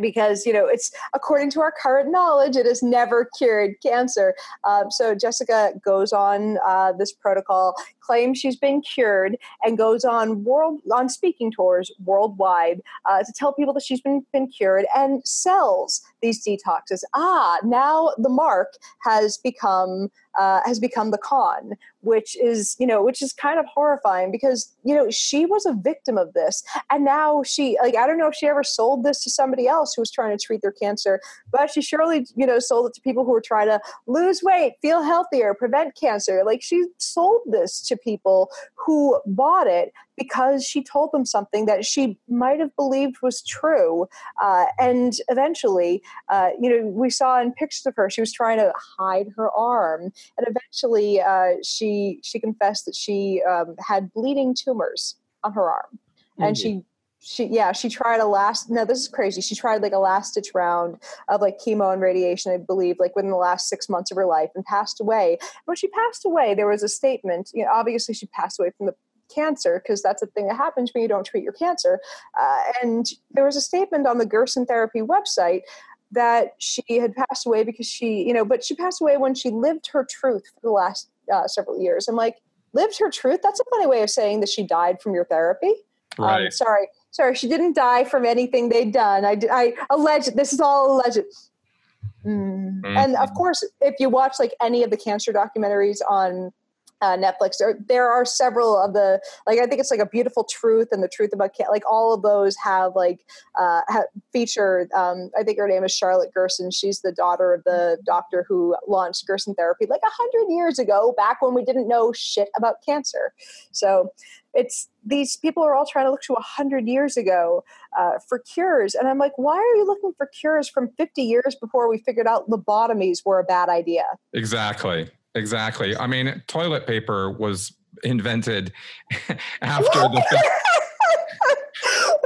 because you know it's according to our current knowledge it has never cured cancer. Um, so jessica goes on uh, this protocol claims she's been cured and goes on world on speaking tours worldwide uh, to tell people that she's been, been cured and sells these detoxes. Ah now the mark has become uh, has become the con, which is you know which is kind of horrifying because you know she was a victim of this, and now she like I don't know if she ever sold this to somebody else who was trying to treat their cancer, but she surely you know sold it to people who were trying to lose weight, feel healthier, prevent cancer. Like she sold this to people who bought it because she told them something that she might have believed was true. Uh, and eventually, uh, you know, we saw in pictures of her, she was trying to hide her arm. And eventually, uh, she she confessed that she um, had bleeding tumors on her arm, mm-hmm. and she she yeah she tried a last no this is crazy she tried like a last ditch round of like chemo and radiation i believe like within the last six months of her life and passed away when she passed away there was a statement you know obviously she passed away from the cancer because that's a thing that happens when you don't treat your cancer. Uh, and there was a statement on the Gerson Therapy website that she had passed away because she, you know, but she passed away when she lived her truth for the last uh, several years. I'm like, lived her truth? That's a funny way of saying that she died from your therapy. Um, right. Um, sorry, sorry, she didn't die from anything they'd done. I, I allege this is all alleged. Mm. Mm-hmm. And of course, if you watch like any of the cancer documentaries on uh, Netflix. There, there are several of the like I think it's like a beautiful truth and the truth about like all of those have like uh, have featured. Um, I think her name is Charlotte Gerson. She's the daughter of the doctor who launched Gerson therapy like a hundred years ago, back when we didn't know shit about cancer. So it's these people are all trying to look to a hundred years ago uh, for cures, and I'm like, why are you looking for cures from 50 years before we figured out lobotomies were a bad idea? Exactly. Exactly. I mean, toilet paper was invented after the.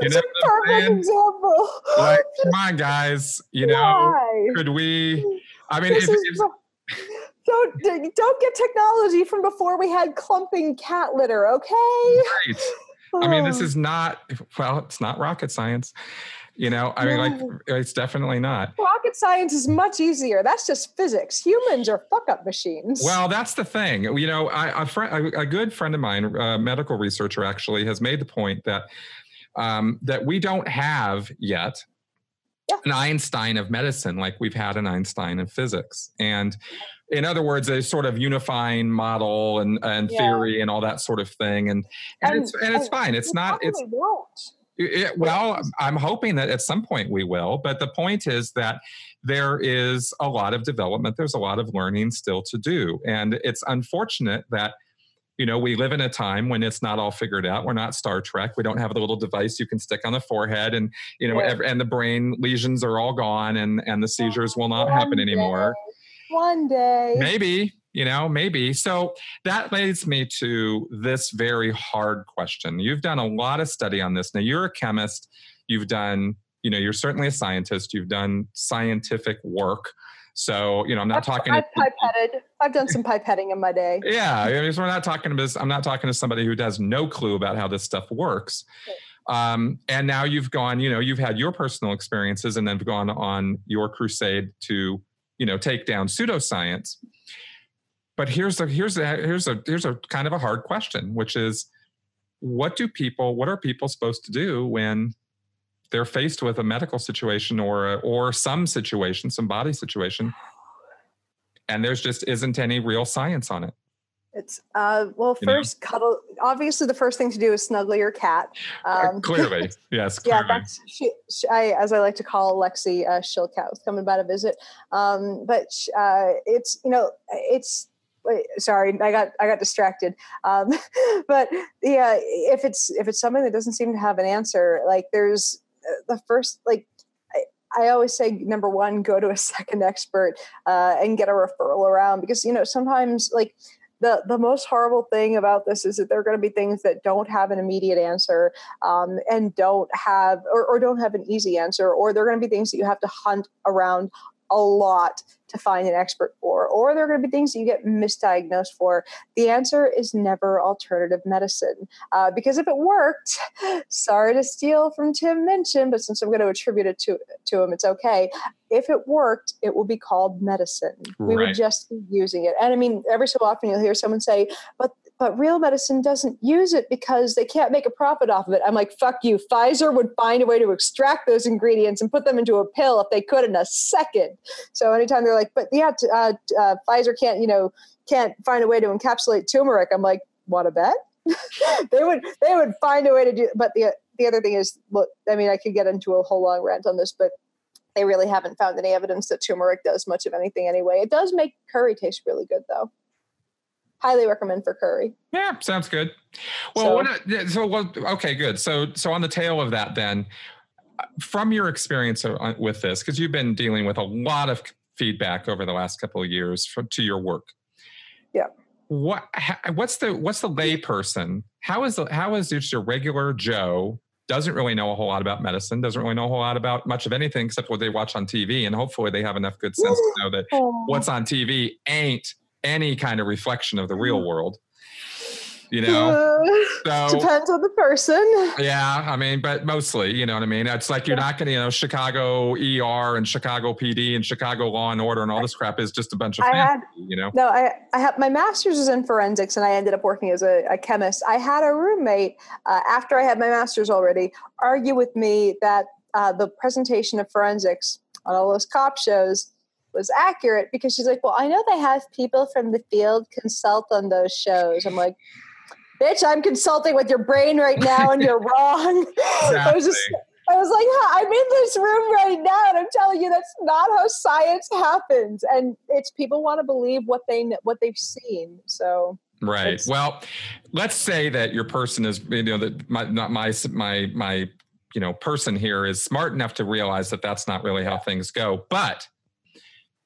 It's a perfect example. Like, come on, guys. You know, Why? could we? I mean, if, if, don't don't get technology from before we had clumping cat litter, okay? Right. I mean, this is not well. It's not rocket science. You know, I mean, like, it's definitely not. Rocket science is much easier. That's just physics. Humans are fuck up machines. Well, that's the thing. You know, I, a, friend, a, a good friend of mine, a medical researcher, actually has made the point that um, that we don't have yet yeah. an Einstein of medicine like we've had an Einstein of physics. And in other words, a sort of unifying model and, and yeah. theory and all that sort of thing. And and, and it's and it's fine. It's not it's won't. It, well, I'm hoping that at some point we will. But the point is that there is a lot of development, there's a lot of learning still to do. And it's unfortunate that you know we live in a time when it's not all figured out we're not star trek we don't have the little device you can stick on the forehead and you know yeah. and the brain lesions are all gone and and the seizures ah, will not happen anymore one day maybe you know maybe. So that leads me to this very hard question. You've done a lot of study on this. Now you're a chemist. You've done you know you're certainly a scientist. You've done scientific work. So you know i'm not I've, talking i've pipetted. I've done some pipetting in my day. Yeah I mean, so we're not talking to i'm not talking to somebody who has no clue about how this stuff works. Um, and now you've gone you know you've had your personal experiences and then gone on your crusade to you know take down pseudoscience but here's a here's a here's a here's a kind of a hard question, which is what do people what are people supposed to do when they're faced with a medical situation or a, or some situation, some body situation, and there's just isn't any real science on it. It's uh, well, first you know? cuddle. Obviously, the first thing to do is snuggle your cat. Uh, um, clearly, yes. Clearly. Yeah, that's she, she, I, as I like to call Lexi, uh, Shillcat was coming by to visit. Um, but uh, it's you know it's sorry i got i got distracted. Um, but yeah if it's if it's something that doesn't seem to have an answer like there's uh, the first like I always say number one, go to a second expert uh, and get a referral around because you know sometimes like the the most horrible thing about this is that there are going to be things that don't have an immediate answer um, and don't have or, or don't have an easy answer or there are going to be things that you have to hunt around a lot to find an expert for, or there are going to be things that you get misdiagnosed for. The answer is never alternative medicine. Uh, because if it worked, sorry to steal from Tim Minchin, but since I'm going to attribute it to, to him, it's okay. If it worked, it will be called medicine. We would just be using it. And I mean, every so often you'll hear someone say, but but real medicine doesn't use it because they can't make a profit off of it. I'm like, fuck you. Pfizer would find a way to extract those ingredients and put them into a pill if they could in a second. So anytime they're like, but yeah, uh, uh, Pfizer can't, you know, can't find a way to encapsulate turmeric. I'm like, want to bet? they would, they would find a way to do. But the the other thing is, look, I mean, I could get into a whole long rant on this, but they really haven't found any evidence that turmeric does much of anything anyway. It does make curry taste really good, though highly recommend for curry. Yeah, sounds good. Well, so, so well, okay, good. So, so on the tail of that, then, from your experience with this, because you've been dealing with a lot of feedback over the last couple of years from, to your work. Yeah. What what's the what's the layperson? How is the how is just your regular Joe doesn't really know a whole lot about medicine, doesn't really know a whole lot about much of anything except what they watch on TV, and hopefully they have enough good sense to know that what's on TV ain't any kind of reflection of the real mm. world you know? Uh, so depends on the person. Yeah i mean but mostly you know what i mean? It's like you're yeah. not gonna you know chicago er and chicago pd and chicago law and order and all this crap is just a bunch of I fantasy, had, you know? No i i have my master's is in forensics and i ended up working as a, a chemist. I had a roommate uh, after i had my master's already argue with me that uh, the presentation of forensics on all those cop shows was accurate because she's like, well, I know they have people from the field consult on those shows. I'm like, bitch, I'm consulting with your brain right now and you're wrong. Exactly. I was just, I was like, huh, I'm in this room right now and I'm telling you that's not how science happens. And it's people want to believe what they what they've seen. So Right. Well, let's say that your person is, you know, that my, not my, my, my, you know, person here is smart enough to realize that that's not really how things go. But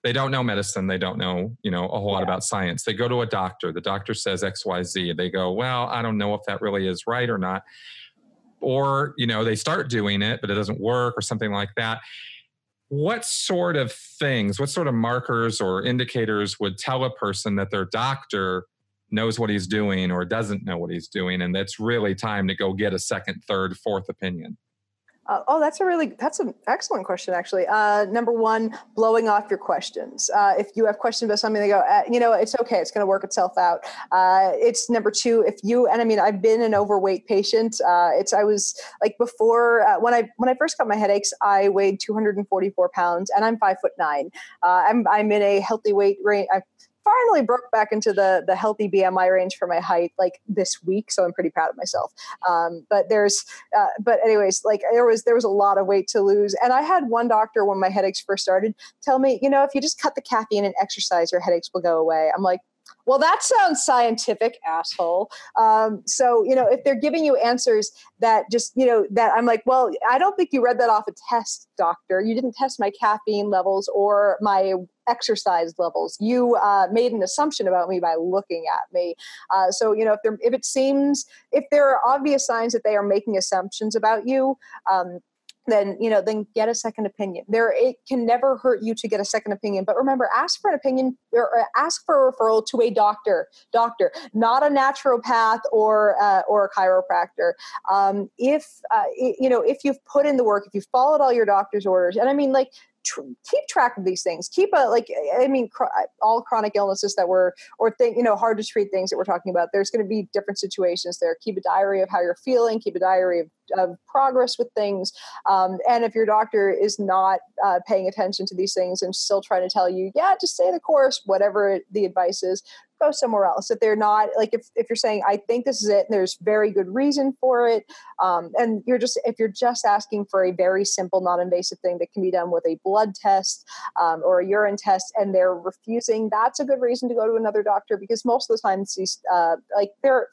they don't know medicine. They don't know you know a whole yeah. lot about science. They go to a doctor. The doctor says xyz they go well i don't know if that really is right or not. Or you know they start doing it but it doesn't work or something like that. What sort of things what sort of markers or indicators would tell a person that their doctor knows what he's doing or doesn't know what he's doing and it's really time to go get a second third fourth opinion uh, oh, that's a really that's an excellent question, actually. Uh, number one, blowing off your questions. Uh, if you have questions about something, they go, uh, you know, it's okay, it's going to work itself out. Uh, it's number two, if you and I mean, I've been an overweight patient. Uh, it's I was like before when I when I first got my headaches, I weighed 244 pounds, and I'm five foot nine. I'm I'm in a healthy weight range finally broke back into the the healthy BMI range for my height like this week, so I'm pretty proud of myself. Um, but there's, uh, but anyways, like there was there was a lot of weight to lose, and I had one doctor when my headaches first started tell me, you know, if you just cut the caffeine and exercise, your headaches will go away. I'm like, well, that sounds scientific, asshole. Um, so, you know, if they're giving you answers that just, you know, that I'm like, well, I don't think you read that off a test, doctor. You didn't test my caffeine levels or my exercise levels. You uh, made an assumption about me by looking at me. Uh, so, you know, if, there if it seems, if there are obvious signs that they are making assumptions about you, um, then you know then get a second opinion there it can never hurt you to get a second opinion but remember ask for an opinion or ask for a referral to a doctor doctor not a naturopath or uh, or a chiropractor um, if uh, you know if you've put in the work if you've followed all your doctor's orders and i mean like tr- keep track of these things. Keep a like I mean cr- all chronic illnesses that were or think you know hard to treat things that we're talking about. There's going to be different situations there. Keep a diary of how you're feeling. Keep a diary of of progress with things. Um, and if your doctor is not uh, paying attention to these things and still trying to tell you, yeah, just stay the course, whatever the advice is, go somewhere else. If they're not like if, if you're saying I think this is it, and there's very good reason for it, um, and you're just if you're just asking for a very simple, non-invasive thing that can be done with a blood test um, or a urine test, and they're refusing, that's a good reason to go to another doctor because most of the time these uh, like they're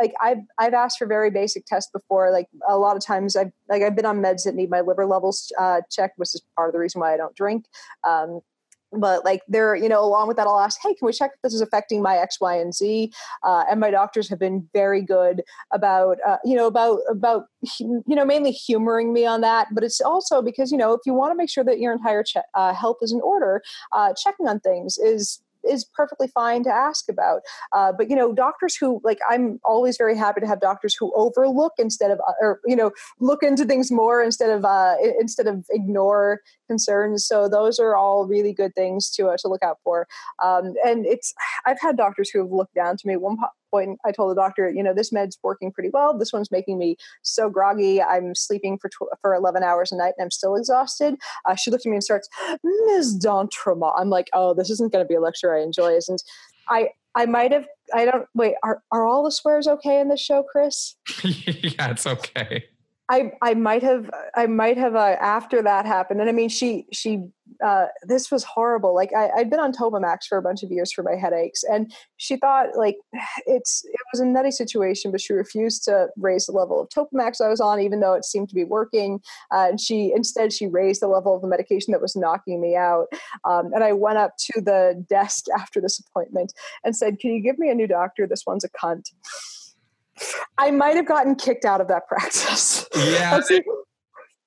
like I've I've asked for very basic tests before. Like a lot of times I've like I've been on meds that need my liver levels uh, checked, which is part of the reason why I don't drink. Um, but like there you know along with that i'll ask hey can we check if this is affecting my x y and z uh, and my doctors have been very good about uh, you know about about you know mainly humoring me on that but it's also because you know if you want to make sure that your entire che- uh, health is in order uh, checking on things is is perfectly fine to ask about. Uh, but you know, doctors who like I'm always very happy to have doctors who overlook instead of uh, or you know look into things more instead of uh, instead of ignore concerns. So those are all really good things to uh, to look out for. Um, and it's I've had doctors who have looked down to me. One point, I told the doctor, you know, this med's working pretty well. This one's making me so groggy. I'm sleeping for tw- for 11 hours a night and I'm still exhausted. Uh, she looked at me and starts, Ms. D'Entremont. I'm like, oh, this isn't going to be a lecture I enjoy, isn't? I I might have. I don't wait. Are are all the swears okay in this show, Chris? yeah, it's okay. I I might have I might have uh, after that happened, and I mean she she uh, this was horrible. Like I, I'd been on Topamax for a bunch of years for my headaches, and she thought like it's it was a nutty situation, but she refused to raise the level of Topamax I was on, even though it seemed to be working. Uh, and she instead she raised the level of the medication that was knocking me out. Um, and I went up to the desk after this appointment and said, "Can you give me a new doctor? This one's a cunt." I might have gotten kicked out of that practice. Yeah. They,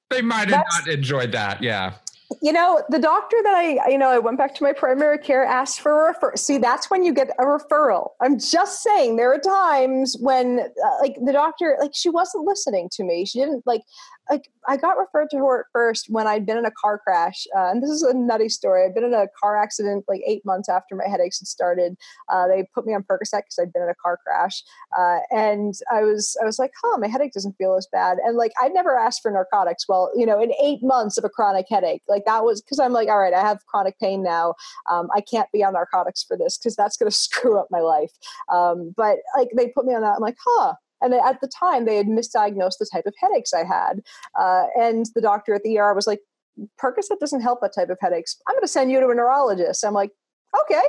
they might have not enjoyed that. Yeah you know, the doctor that I, you know, I went back to my primary care, asked for a referral. See, that's when you get a referral. I'm just saying there are times when, uh, like, the doctor, like, she wasn't listening to me. She didn't, like, like I got referred to her at first when I'd been in a car crash, uh, and this is a nutty story. I'd been in a car accident like eight months after my headaches had started. Uh, they put me on Percocet because I'd been in a car crash, uh, and I was I was like, huh, my headache doesn't feel as bad. And like I'd never asked for narcotics. Well, you know, in eight months of a chronic headache, like that was because I'm like, all right, I have chronic pain now. Um, I can't be on narcotics for this because that's going to screw up my life. Um, but like they put me on that, I'm like, huh, and at the time, they had misdiagnosed the type of headaches I had. Uh, and the doctor at the ER was like, Percocet doesn't help that type of headaches. I'm going to send you to a neurologist. I'm like, okay.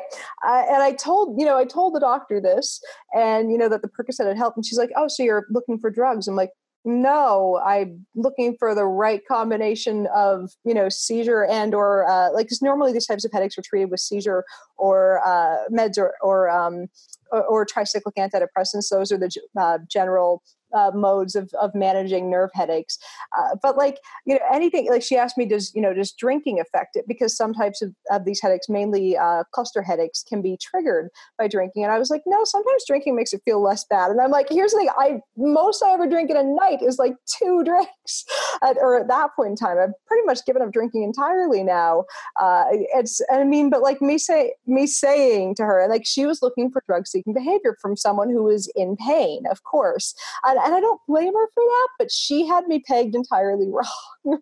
Uh, and I told, you know, I told the doctor this and, you know, that the Percocet had helped. And she's like, oh, so you're looking for drugs. I'm like, no i'm looking for the right combination of you know seizure and or uh, like because normally these types of headaches are treated with seizure or uh, meds or or um, or, or tricyclic antidepressants. Those are the uh, general uh, modes of, of managing nerve headaches. Uh, but like, you know, anything like she asked me, does, you know, does drinking affect it? Because some types of, of these headaches, mainly uh, cluster headaches can be triggered by drinking. And I was like, no, sometimes drinking makes it feel less bad. And I'm like, here's the thing. I, most I ever drink in a night is like two drinks at, or at that point in time, I've pretty much given up drinking entirely now. Uh, it's, I mean, but like me say, me saying to her, like she was looking for drug seeking behavior from someone who was in pain, of course. And and I don't blame her for that, but she had me pegged entirely wrong.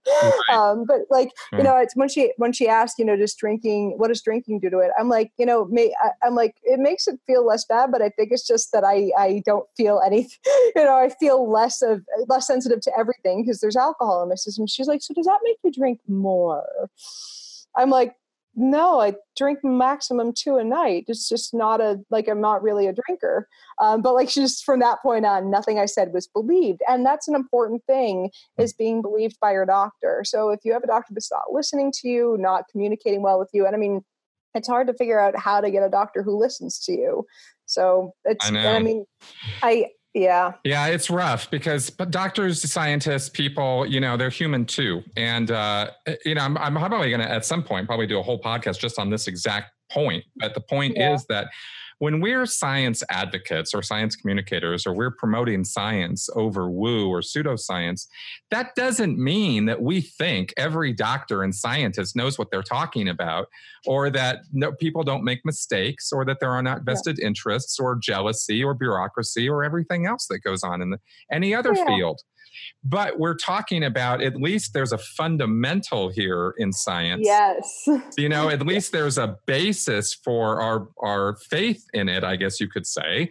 Um, but like, you know, it's when she when she asked, you know, does drinking what does drinking do to it? I'm like, you know, may, I, am like, it makes it feel less bad, but I think it's just that I I don't feel anything. You know, I feel less of less sensitive to everything because there's alcohol in my system. She's like, so does that make you drink more? I'm like, no, I drink maximum two a night. It's just not a like I'm not really a drinker. Um, but like just from that point on, nothing I said was believed, and that's an important thing is being believed by your doctor. So if you have a doctor that's not listening to you, not communicating well with you, and I mean, it's hard to figure out how to get a doctor who listens to you. So it's, I, I mean, I yeah. Yeah, it's rough because but doctors, scientists, people, you know, they're human too. And uh, you know, I'm, I'm probably going to at some point probably do a whole podcast just on this exact point. But the point yeah. is that when we're science advocates or science communicators or we're promoting science over woo or pseudoscience, that doesn't mean that we think every doctor and scientist knows what they're talking about or that no, people don't make mistakes or that there are not vested yeah. interests or jealousy or bureaucracy or everything else that goes on in the, any other yeah. field. But we're talking about at least there's a fundamental here in science. Yes. You know, at least there's a basis for our our faith in it, I guess you could say.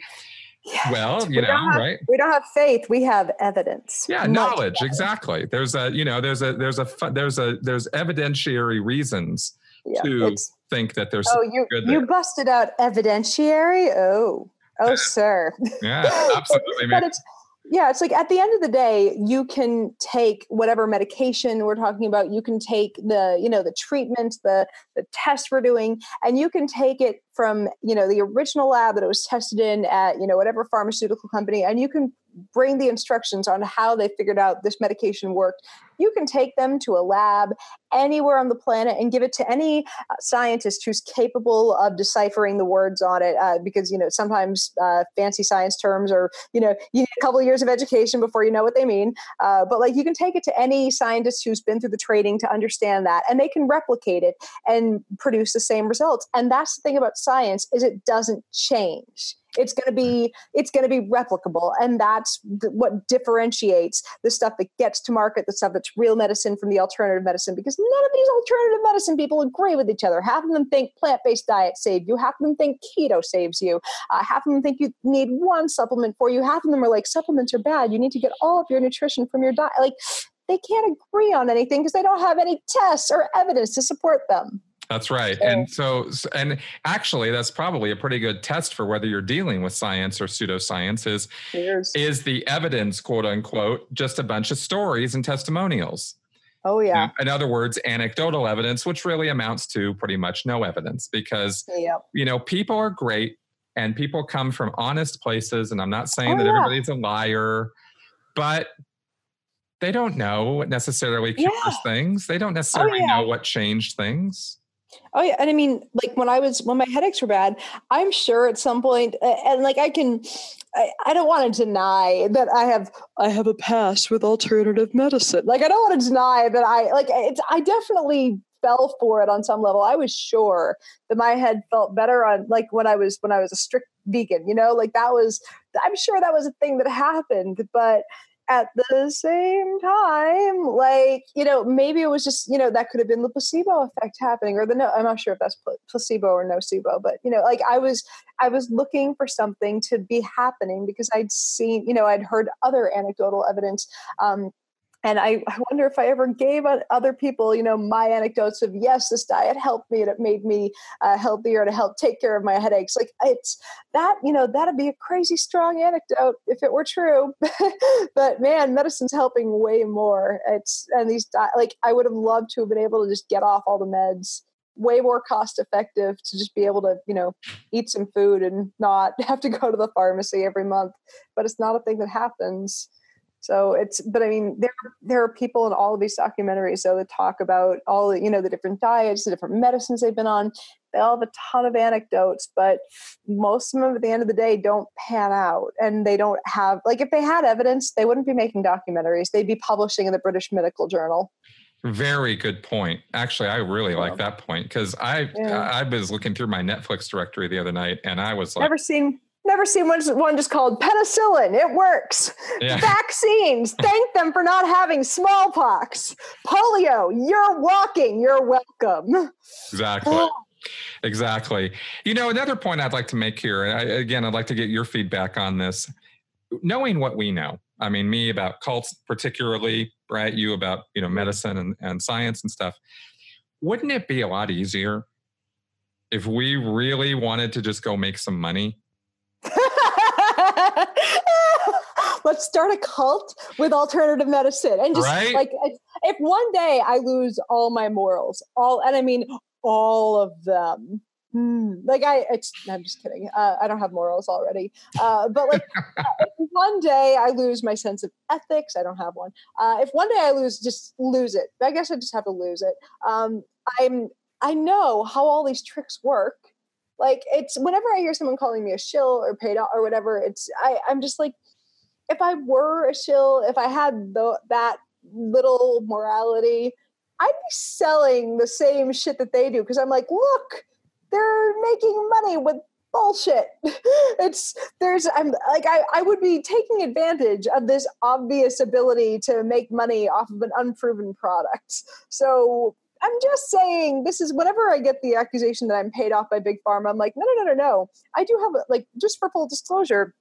Yes. Well, you we know, have, right? We don't have faith; we have evidence. Yeah, knowledge. Exactly. There's a, you know, there's a, there's a, there's a, there's evidentiary reasons yeah, to think that there's. Oh, you you busted out evidentiary. Oh. Oh, sir. Yeah, absolutely. but it's yeah, it's like at the end of the day, you can take whatever medication we're talking about. You can take the, you know, the treatment, the the test we're doing, and you can take it from, you know, the original lab that it was tested in at, you know, whatever pharmaceutical company, and you can bring the instructions on how they figured out this medication worked. You can take them to a lab anywhere on the planet and give it to any uh, scientist who's capable of deciphering the words on it uh, because you know sometimes uh, fancy science terms or you know you need a couple of years of education before you know what they mean. Uh, but like you can take it to any scientist who's been through the training to understand that and they can replicate it and produce the same results. And that's the thing about science is it doesn't change it's going to be it's going to be replicable and that's th- what differentiates the stuff that gets to market the stuff that's real medicine from the alternative medicine because none of these alternative medicine people agree with each other. Half of them think plant-based diet save you half of them think keto saves you uh, half of them think you need one supplement for you half of them are like supplements are bad you need to get all of your nutrition from your diet. Like they can't agree on anything because they don't have any tests or evidence to support them that's right. And so, and actually, that's probably a pretty good test for whether you're dealing with science or pseudoscience is, is the evidence, quote unquote, just a bunch of stories and testimonials. Oh, yeah. In other words, anecdotal evidence, which really amounts to pretty much no evidence because, yep. you know, people are great and people come from honest places. And I'm not saying oh, that yeah. everybody's a liar, but they don't know what necessarily cures yeah. things. They don't oh, necessarily oh, yeah. know what changed things. Oh yeah, and I mean, like when I was when my headaches were bad, I'm sure at some point, and like I can, I, I don't want to deny that I have I have a past with alternative medicine. Like I don't want to deny that I like it's I definitely fell for it on some level. I was sure that my head felt better on like when I was when I was a strict vegan. You know, like that was I'm sure that was a thing that happened, but at the same time, like, you know, maybe it was just, you know, that could have been the placebo effect happening or the no, I'm not sure if that's placebo or nocebo, but, you know, like I was, I was looking for something to be happening because I'd seen, you know, I'd heard other anecdotal evidence um, and I, I, wonder if I ever gave other people, you know, my anecdotes of yes, this diet helped me and it made me uh, healthier to help take care of my headaches. Like it's that, you know, that'd be a crazy strong anecdote if it were true. but man, medicine's helping way more. It's and these di- like I would have loved to have been able to just get off all the meds. Way more cost effective to just be able to, you know, eat some food and not have to go to the pharmacy every month. But it's not a thing that happens. So it's, but I mean, there there are people in all of these documentaries though that talk about all the, you know the different diets, the different medicines they've been on. They all have a ton of anecdotes, but most of them at the end of the day don't pan out, and they don't have like if they had evidence, they wouldn't be making documentaries. They'd be publishing in the British Medical Journal. Very good point. Actually, I really yeah. like that point because I yeah. I was looking through my Netflix directory the other night, and I was like, never seen Never seen one, one just called penicillin. It works. Yeah. Vaccines. Thank them for not having smallpox. Polio. You're walking. You're welcome. Exactly. Oh. exactly. You know, another point I'd like to make here, and I, again, I'd like to get your feedback on this. Knowing what we know, I mean, me about cults, particularly, right? You about, you know, medicine and, and science and stuff. Wouldn't it be a lot easier if we really wanted to just go make some money Let's start a cult with alternative medicine and just right? like if one day I lose all my morals, all and I mean all of them. Hmm, like I, I'm just kidding. Uh, I don't have morals already. Uh, but like, uh, one day I lose my sense of ethics, I don't have one. Uh, if one day I lose, just lose it. I guess I just have to lose it. Um, I'm, I know how all these tricks work like it's whenever I hear someone calling me a shill or paid off or whatever, it's I, I'm just like, if I were a shill, if I had the, that little morality, I'd be selling the same shit that they do because I'm like, look, they're making money with bullshit. it's there's I'm like I, I would be taking advantage of this obvious ability to make money off of an unproven product. So I'm just saying this is whenever I get the accusation that I'm paid off by big pharma, I'm like, no, no, no, no, no. I do have like just for full disclosure.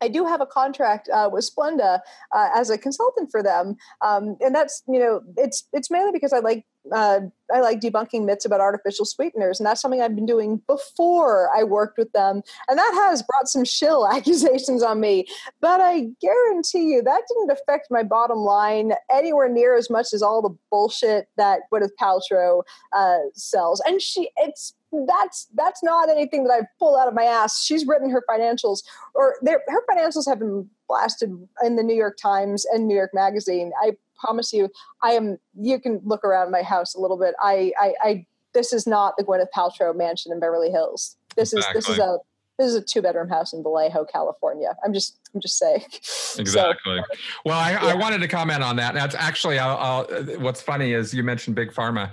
I do have a contract uh, with Splenda uh, as a consultant for them, um, and that's you know it's it's mainly because I like uh, I like debunking myths about artificial sweeteners, and that's something I've been doing before I worked with them, and that has brought some shill accusations on me. But I guarantee you that didn't affect my bottom line anywhere near as much as all the bullshit that Gwyneth Paltrow uh, sells. And she, it's that's that's not anything that I've pulled out of my ass. She's written her financials, or her financials have been blasted in the New York Times and New York Magazine. I promise you, I am. You can look around my house a little bit. I, I, I this is not the Gwyneth Paltrow mansion in Beverly Hills. This exactly. is this is a this is a two bedroom house in Vallejo, California. I'm just I'm just saying. Exactly. So, well, I, yeah. I, wanted to comment on that. That's actually I'll, I'll, what's funny is you mentioned big pharma.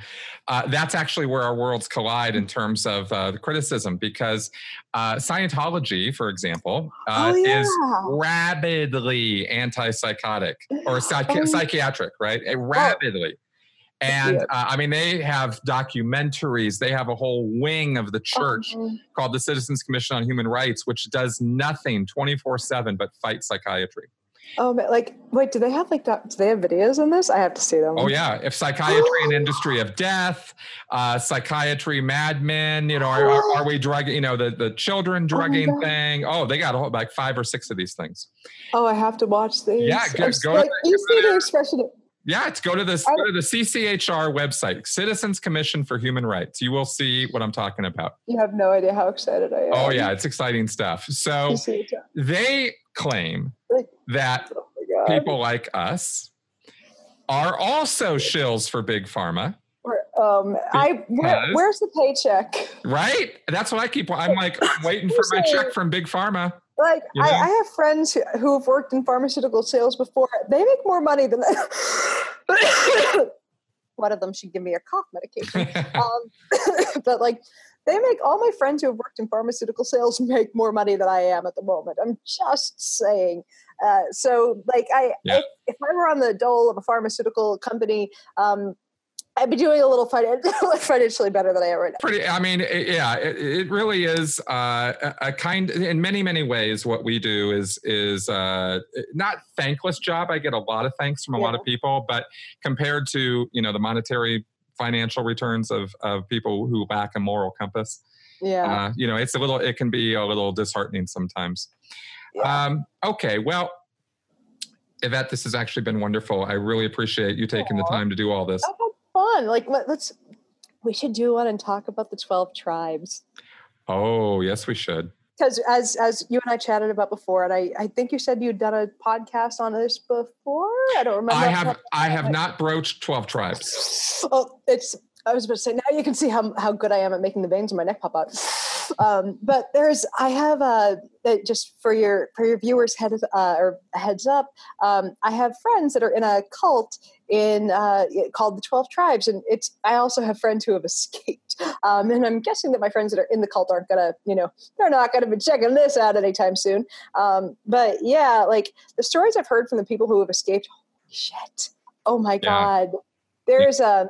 Uh, that's actually where our worlds collide in terms of uh, the criticism because uh, Scientology, for example, uh, oh, yeah. is rabidly antipsychotic or psychi- oh. psychiatric, right? Rabidly. And uh, I mean, they have documentaries. They have a whole wing of the church oh. called the Citizens Commission on Human Rights, which does nothing 24 7 but fight psychiatry. Oh, like, wait, do they have like, do they have videos on this? I have to see them. Oh, yeah. If psychiatry and industry of death, uh, psychiatry madmen, you know, are, are, are, we drugging, you know, the, the children oh drugging oh thing? Oh, they got a whole, like five or six of these things. Oh, I have to watch these. Yeah, go, go like, you see the expression. Yeah, it's go to this go to the CCHR website, Citizens Commission for Human Rights. You will see what I'm talking about. You have no idea how excited I am. Oh yeah, it's exciting stuff. So they claim that oh people like us are also shills for big pharma. Um, I where, where's the paycheck? Right, that's what I keep. I'm like I'm waiting for my check from big pharma. Like you know? I, I, have friends who have worked in pharmaceutical sales before. They make more money than that. one of them should give me a cough medication. um, but like they make all my friends who have worked in pharmaceutical sales make more money than I am at the moment. I'm just saying. Uh, so like I, yeah. if, if, I were on the dole of a pharmaceutical company, um, I'd be doing a little financially better than I am right now. Pretty, I mean, it, yeah, it, it, really is uh, a, a, kind. In many, many ways, what we do is is uh, not thankless job. I get a lot of thanks from a yeah. lot of people, but compared to you know the monetary financial returns of of people who lack a moral compass, yeah, uh, you know, it's a little. It can be a little disheartening sometimes. Yeah. Um, okay, well. Yvette, this has actually been wonderful. I really appreciate you taking Aww. the time to do all this. Okay fun. Like let, us we should do one and talk about the 12 tribes. Oh, yes, we should. Because as as you and I chatted about before, and I, I think you said you'd done a podcast on this before. I don't remember. I have I have not broached 12 tribes. Oh, it's I was about to say now you can see how how good I am at making the veins in my neck pop out. Um, but there's I have a just for your for your viewers head uh, or heads up. Um, I have friends that are in a cult in uh, called the Twelve Tribes, and it's I also have friends who have escaped. Um, and I'm guessing that my friends that are in the cult aren't gonna, you know, they're not gonna be checking this out anytime soon. Um, but yeah, like the stories I've heard from the people who have escaped. Holy shit! Oh my yeah. god, there's a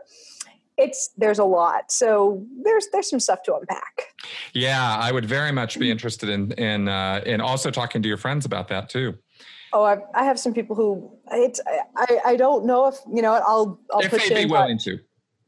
it's there's a lot. So there's there's some stuff to unpack. Yeah i would very much be interested in in uh, in also talking to your friends about that too. Oh i, I have some people who it's i i don't know if you know i'll i'll if they'd be willing to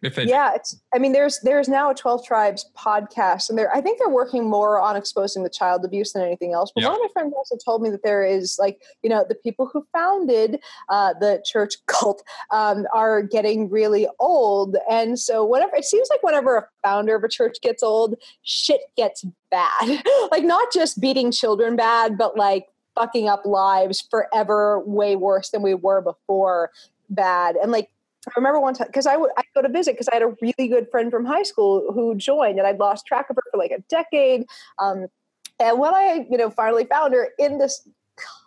yeah, it's. I mean, there's there's now a Twelve Tribes podcast, and they're I think they're working more on exposing the child abuse than anything else. But yep. one of my friends also told me that there is like you know the people who founded uh, the church cult um, are getting really old, and so whenever it seems like whenever a founder of a church gets old, shit gets bad. like not just beating children bad, but like fucking up lives forever, way worse than we were before bad, and like I remember one time because I would I go to visit because I had a really good friend from high school who joined, and I'd lost track of her for like a decade. Um, and when I, you know, finally found her in this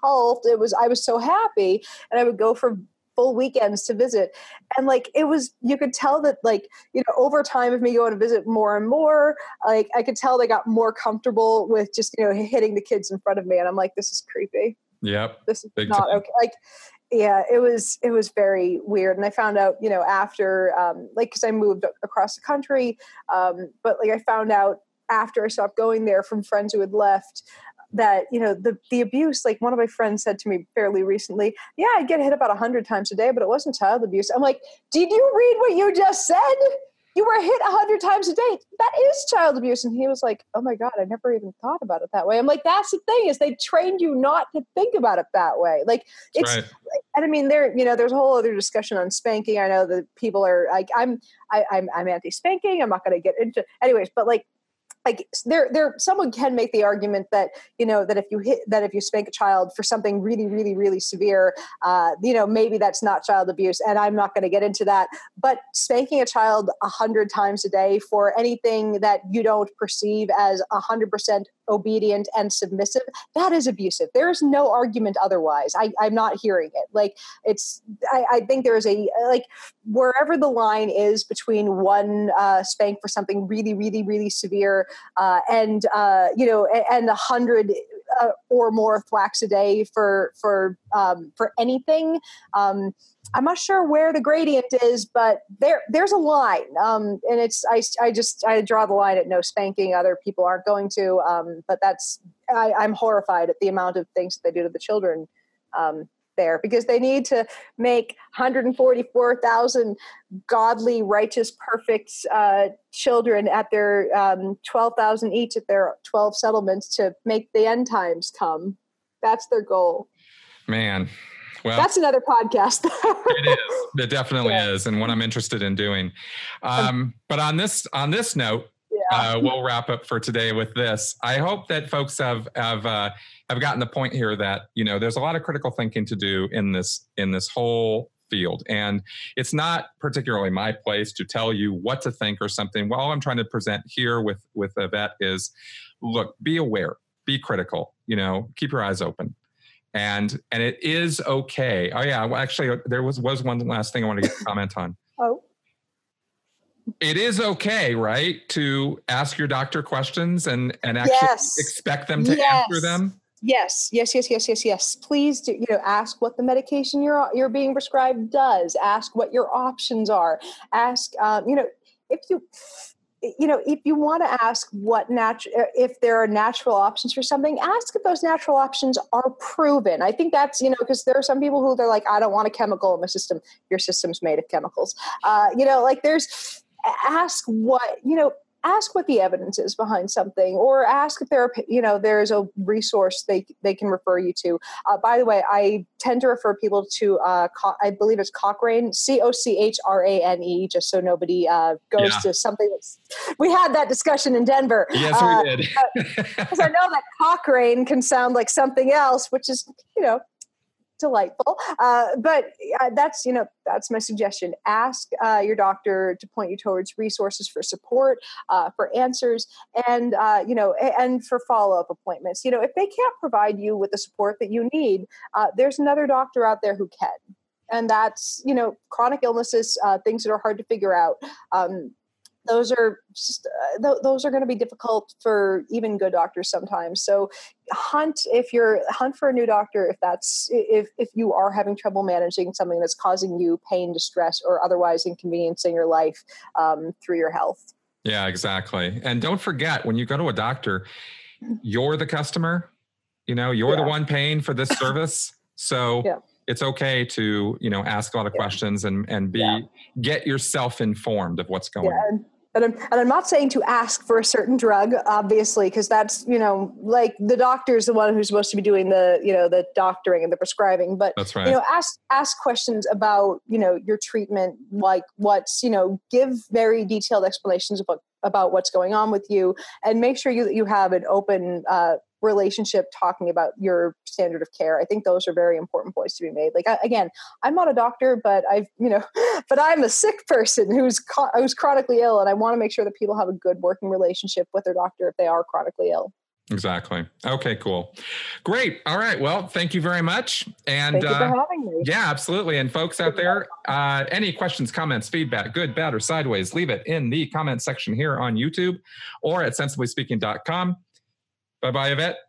cult, it was I was so happy, and I would go for full weekends to visit, and like it was, you could tell that like you know over time of me going to visit more and more, like I could tell they got more comfortable with just you know hitting the kids in front of me, and I'm like, this is creepy. Yep. This is Big not time. okay. Like yeah it was it was very weird and i found out you know after um, like because i moved across the country um, but like i found out after i stopped going there from friends who had left that you know the the abuse. Like one of my friends said to me fairly recently, "Yeah, I get hit about a hundred times a day, but it wasn't child abuse." I'm like, "Did you read what you just said?" You were hit a hundred times a day. That is child abuse. And he was like, Oh my God, I never even thought about it that way. I'm like, that's the thing is they trained you not to think about it that way. Like it's right. and I mean there, you know, there's a whole other discussion on spanking. I know that people are like, I'm I, I'm I'm anti spanking. I'm not gonna get into anyways, but like like there there someone can make the argument that you know that if you hit that if you spank a child for something really really really severe uh, you know maybe that's not child abuse and i'm not going to get into that but spanking a child a hundred times a day for anything that you don't perceive as a hundred percent obedient and submissive that is abusive. There's no argument otherwise. I, i'm not hearing it. Like it's I, I think there's a like wherever the line is between one uh, spank for something really really really severe uh, and uh, you know and a hundred uh, or more thwacks a day for for um, for anything. Um, I'm not sure where the gradient is, but there there's a line, um, and it's I, I just I draw the line at no spanking. Other people aren't going to, um, but that's I, am horrified at the amount of things that they do to the children. Um, there because they need to make 144,000 godly, righteous, perfect uh, children at their um, 12,000 each at their 12 settlements to make the end times come. That's their goal. Man, well, that's another podcast. it is. It definitely yeah. is, and what I'm interested in doing. Um, but on this on this note. Uh, we'll wrap up for today with this. I hope that folks have have uh, have gotten the point here that you know there's a lot of critical thinking to do in this in this whole field and it's not particularly my place to tell you what to think or something well all i'm trying to present here with with Yvette is look be aware be critical you know keep your eyes open and and it is okay. Oh yeah, well, actually, there was was one last thing I want to comment on. Oh. It is okay, right, to ask your doctor questions and and actually yes. expect them to yes. answer them. Yes, yes, yes, yes, yes, yes. Please do, you know, ask what the medication you're you're being prescribed does. Ask what your options are. Ask, um, you know, if you you know, if you want to ask what natural, uh, if there are natural options for something, ask if those natural options are proven. I think that's, you know, because there are some people who they're like, I don't want a chemical in my system. Your system's made of chemicals. Uh, you know, like there's, ask what, you know, ask what the evidence is behind something or ask if there are you know there's a resource they they can refer you to. Uh, by the way i tend to refer people to uh, Co- i believe it's cochrane c-o-c-h-r-a-n-e just so nobody uh, goes yeah. to something that's we had that discussion in denver. Yes we uh, did. because i know that cochrane can sound like something else which is you know delightful. Uh, but uh, that's you know that's my suggestion. Ask uh, your doctor to point you towards resources for support, uh, for answers, and uh, you know and for follow up appointments. You know if they can't provide you with the support that you need, uh, there's another doctor out there who can. And that's you know chronic illnesses, things that are hard to figure out. Um, those are just uh, th- those are going to be difficult for even good doctors sometimes so hunt if you're hunt for a new doctor if that's if if you are having trouble managing something that's causing you pain distress or otherwise inconveniencing your life um, through your health yeah exactly and don't forget when you go to a doctor you're the customer you know you're yeah. the one paying for this service so yeah it's okay to you know ask a lot of yeah. questions and and be yeah. get yourself informed of what's going yeah. on and I'm, and I'm not saying to ask for a certain drug, obviously, because that's, you know, like the doctor is the one who's supposed to be doing the, you know, the doctoring and the prescribing. But, that's right. you know, ask, ask questions about, you know, your treatment, like what's, you know, give very detailed explanations about, about what's going on with you and make sure you, you have an open uh, relationship talking about your standard of care i think those are very important points to be made like again i'm not a doctor but i've you know but i'm a sick person who's who's chronically ill and i want to make sure that people have a good working relationship with their doctor if they are chronically ill Exactly. Okay, cool. Great. All right. Well, thank you very much. And thank you for uh, having me. Yeah, absolutely. And folks out there, uh, any questions, comments, feedback, good, bad, or sideways, leave it in the comment section here on YouTube or at sensiblyspeaking.com. Bye bye, Yvette.